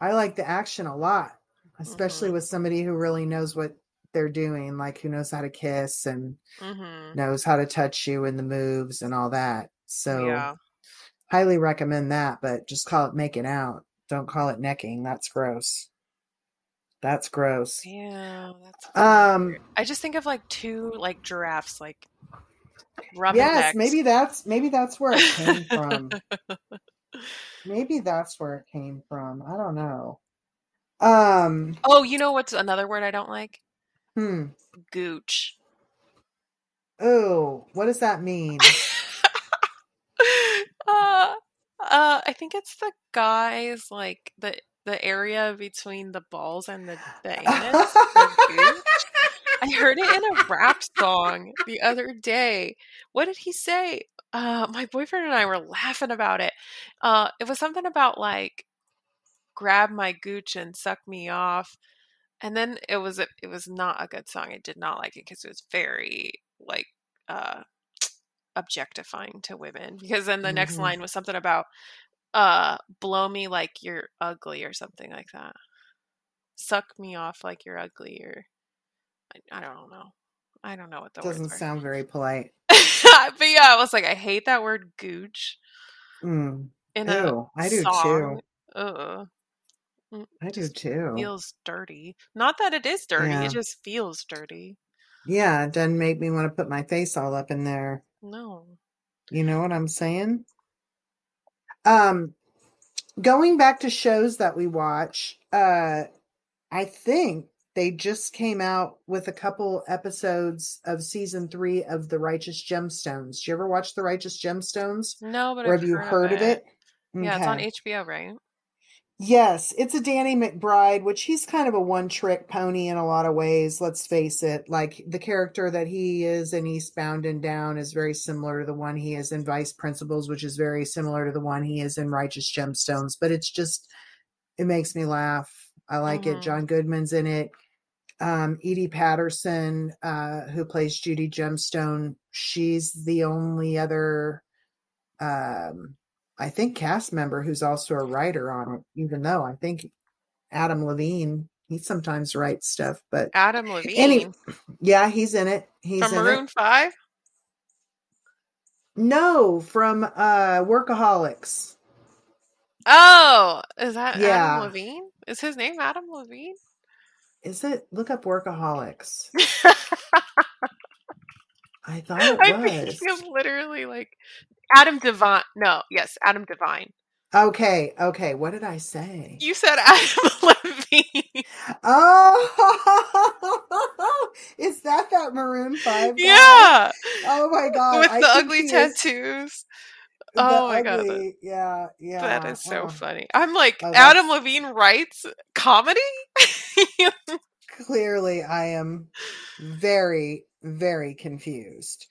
I like the action a lot, especially Mhm. with somebody who really knows what they're doing, like who knows how to kiss and Mm-hmm. knows how to touch you and the moves and all that. So, Yeah. highly recommend that, but just call it making out. Don't call it necking. That's gross. That's gross. Yeah, that's Um, weird. I just think of like two like giraffes like rubbing yes, necks. maybe that's maybe that's where it came from. maybe that's where it came from. I don't know. Um, Oh, you know what's another word I don't like? hmm. Gooch. Oh, what does that mean? uh, uh, I think it's the guys like the the area between the balls and the, the anus. the. I heard it in a rap song the other day. What did he say? Uh, my boyfriend and I were laughing about it. Uh, it was something about like grab my gooch and suck me off. And then it was a, it was not a good song. I did not like it because it was very like uh objectifying to women. Because then the next Mhm. line was something about uh blow me like you're ugly or something like that. Suck me off like you're ugly or I, I don't know. I don't know what that Doesn't sound very polite. but yeah, I was like, I hate that word gooch Mm. in Ew, I do song. too. Ugh. Mm, I do too. feels dirty. Not that it is dirty, Yeah. it just feels dirty. Yeah, it doesn't make me want to put my face all up in there. No. You know what I'm saying? Um, going back to shows that we watch, uh, I think they just came out with a couple episodes of season three of The Righteous Gemstones. Did you ever watch The Righteous Gemstones? No, but Or I've have you heard of it? Yeah, it's on HBO, right? Yes, it's a Danny McBride, which he's kind of a one trick pony in a lot of ways. Let's face it. Like the character that he is in Eastbound and Down is very similar to the one he is in Vice Principals, which is very similar to the one he is in Righteous Gemstones. But it's just, it makes me laugh. I like it. Mhm. John Goodman's in it. Um, Edi Patterson, uh, who plays Judy Gemstone, she's the only other um I think cast member who's also a writer on it, even though I think Adam Levine, he sometimes writes stuff, but Adam Levine any yeah, he's in it. He's from in Maroon it. 5? No, from uh Workaholics. Oh, is that Yeah. Adam Levine? Is his name Adam Levine? Is it look up Workaholics? I thought it I was. think I'm literally like Adam Devine. No, yes, Adam Devine. Okay, okay. What did I say? You said Adam Levine. Oh, is that that Maroon Five? guy? yeah, Oh my god! with I the ugly tattoos. the Oh my God, Yeah, yeah. that is so oh. funny. I'm like Oh, Adam Levine writes comedy. Clearly, I am very, very confused.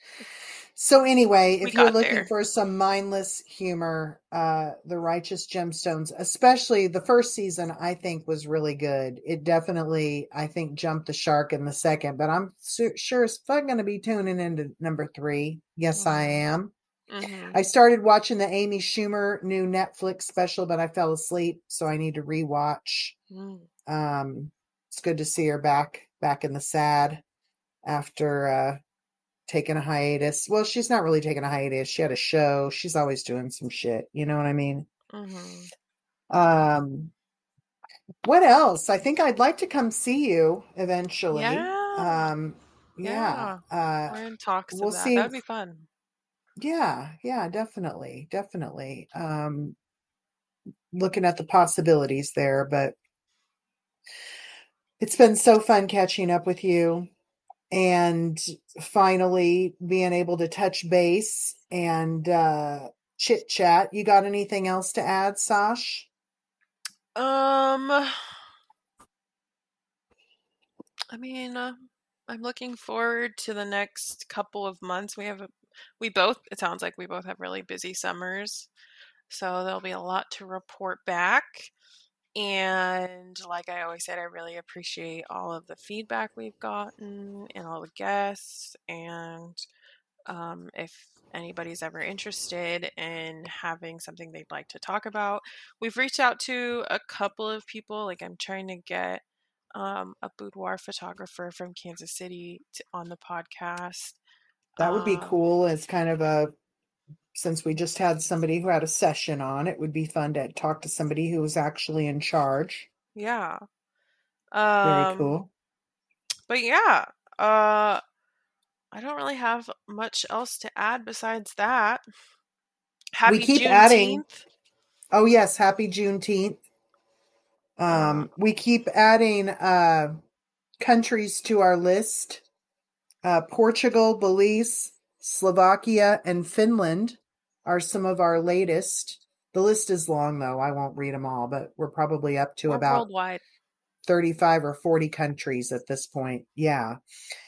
So anyway, if you're looking there. for some mindless humor, uh, The Righteous Gemstones, especially the first season, I think was really good. It definitely, I think, jumped the shark in the second, but I'm su- sure as fuck going to be tuning into number three. Yes, I Mhm. am. Mhm. I started watching the Amy Schumer new Netflix special, but I fell asleep, so I need to rewatch. Mm. Um, it's good to see her back back in the sad after uh taking a hiatus. Well, she's not really taking a hiatus. She had a show. She's always doing some shit. You know what I mean? Mhm. Um what else? I think I'd like to come see you eventually. Yeah. Um yeah. Uh We're in talks we'll that. see That'd be fun. yeah, yeah, definitely. Definitely. Um looking at the possibilities there, but it's been so fun catching up with you and finally being able to touch base and uh chit chat. You got anything else to add, Sash? Um, I mean, uh, I'm looking forward to the next couple of months. We have we both. It sounds like we both have really busy summers, so there'll be a lot to report back. And like I always said, I really appreciate all of the feedback we've gotten and all the guests. And um, if anybody's ever interested in having something they'd like to talk about, we've reached out to a couple of people. Like I'm trying to get um, a boudoir photographer from Kansas City to, on the podcast. That would be Um, cool. It's kind of a since we just had somebody who had a session on, it would be fun to talk to somebody who was actually in charge. Yeah. Um, Very cool. But yeah, uh, I don't really have much else to add besides that. Happy we keep Juneteenth. adding. Oh yes, happy Juneteenth. Um, we keep adding uh, countries to our list. Uh, Portugal, Belize, Slovakia, and Finland are some of our latest. The list is long though. I won't read them all, but we're probably up to We're about worldwide. 35 or 40 countries at this point. Yeah.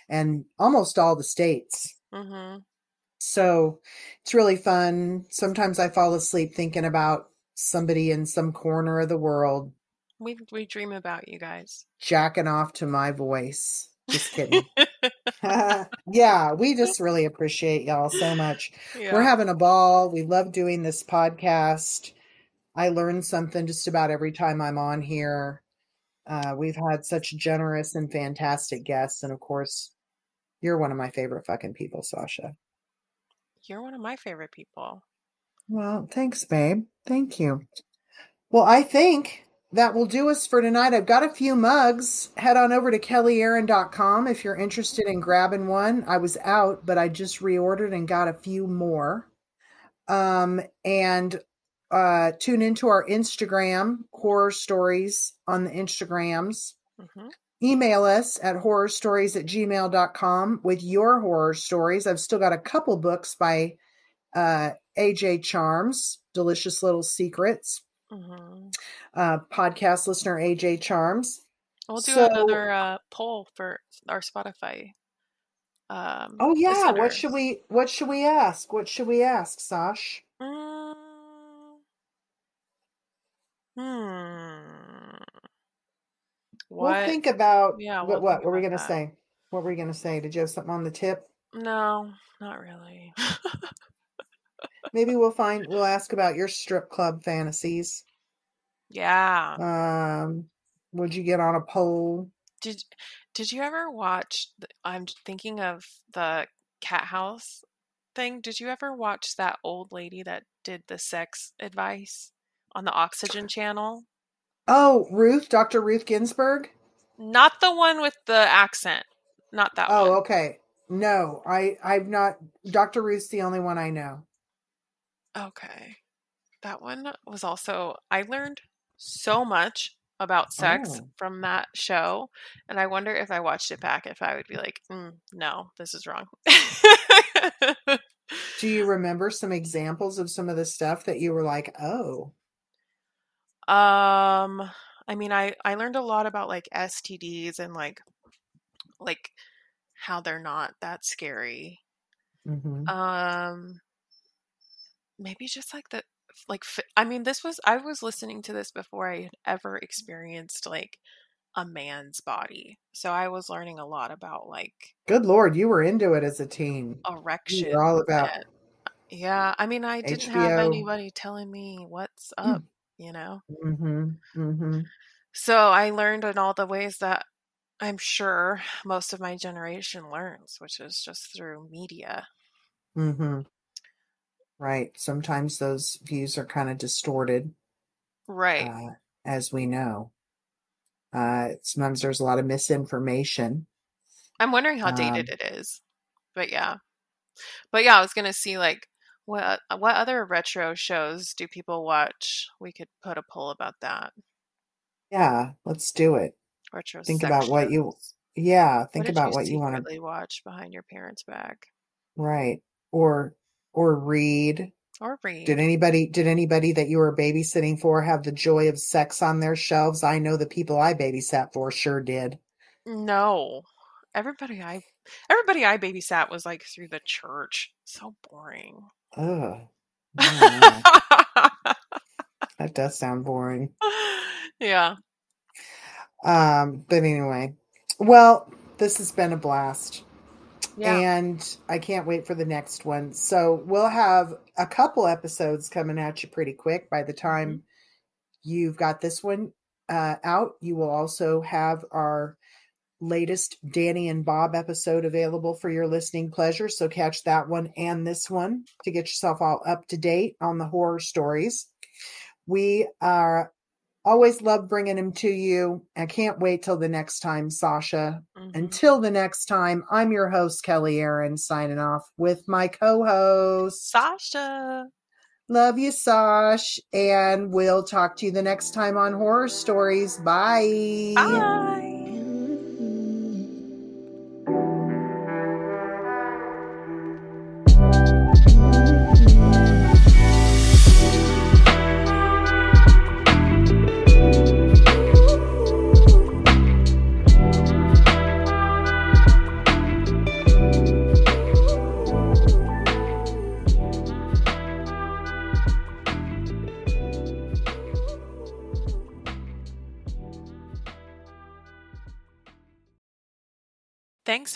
And almost all the states. hmm So it's really fun. Sometimes I fall asleep thinking about somebody in some corner of the world We we dream about you guys. jacking off to my voice. Just kidding. yeah, we just really appreciate y'all so much. yeah. We're having a ball. We love doing this podcast. I learn something just about every time I'm on here. Uh, we've had such generous and fantastic guests. And of course, you're one of my favorite fucking people, Sasha. You're one of my favorite people. Well, thanks, babe. Thank you. Well, I think that will do us for tonight. I've got a few mugs. Head on over to kellyaaron.com if you're interested in grabbing one. I was out, but I just reordered and got a few more. Um, and uh, tune into our Instagram, Whore Or Stories on the Instagrams. hmm Email us at Whore Or Stories at gmail.com with your horror stories. I've still got a couple books by uh, AJ Charms, Delicious Little Secrets, hmm uh, podcast listener AJ Charms. We'll do So- another uh, poll for our Spotify. Um, Oh yeah, what should we what should we ask? What should we ask, Sash? Mm. Hmm. What? We'll think about Yeah, what we'll what think were we gonna that. say? What were we gonna say? Did you have something on the tip? No, not really. Maybe we'll find we'll ask about your strip club fantasies. yeah. Um would you get on a pole? Did Did you ever watch? I'm thinking of the Cathouse thing. Did you ever watch that old lady that did the sex advice on the Oxygen channel? Oh, Ruth, Dr. Ruth Ginsburg? Not the one with the accent. Not that Oh, one. okay. No, I I've not Dr. Ruth's the only one I know. Okay. That one was also, I learned so much about sex Oh. from that show. And I wonder if I watched it back, if I would be like, mm, no, this is wrong. Do you remember some examples of some of the stuff that you were like, "Oh, um, I mean, I, I learned a lot about like STDs and like, like how they're not that scary. mhm. Um, maybe just like the like I mean this was I was listening to this before I had ever experienced like a man's body. So I was learning a lot about like good lord, you were into it as a teen." You erection. were all about and- yeah, I mean I didn't have anybody telling me what's up, you know. Mhm. Mhm. So I learned in all the ways that I'm sure most of my generation learns, which is just through media. Mhm. Right. Sometimes those views are kind of distorted, Right. uh, as we know. Uh, sometimes there's a lot of misinformation. I'm wondering how Um, dated it is. But yeah. But yeah, I was gonna see like what what other retro shows do people watch? We could put a poll about that. Yeah, let's do it. Retro Think about what you yeah, think did about you what you want to watch behind your parents' back? right. Or or read. Or read. Did anybody did anybody that you were babysitting for have the joy of sex on their shelves? I know the people I babysat for sure did. No. Everybody I everybody I babysat was like through the church. So boring. Ugh. That does sound boring. yeah. Um, but anyway. Well, this has been a blast. Yeah. And I can't wait for the next one. So we'll have a couple episodes coming at you pretty quick. By the time you've got this one uh, out, you will also have our latest Danny and Bob episode available for your listening pleasure. So catch that one and this one to get yourself all up to date on the horror stories. We are Always love bringing them to you. I can't wait till the next time, Sasha. Mhm. Until the next time, I'm your host, Kelly Aaron, signing off with my co host. Sasha. Love you, Sash. And we'll talk to you the next time on Whore Or Stories. Bye. Bye.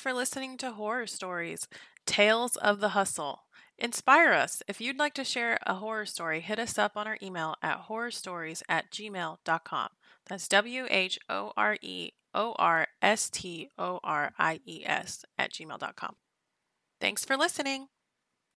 For listening to Whore Or Stories, Tales of the Hustle. Inspire us. If you'd like to share a horror story, hit us up on our email at whoreorstories at gmail.com. That's W H O R E O R S T O R I E S at gmail.com. Thanks for listening.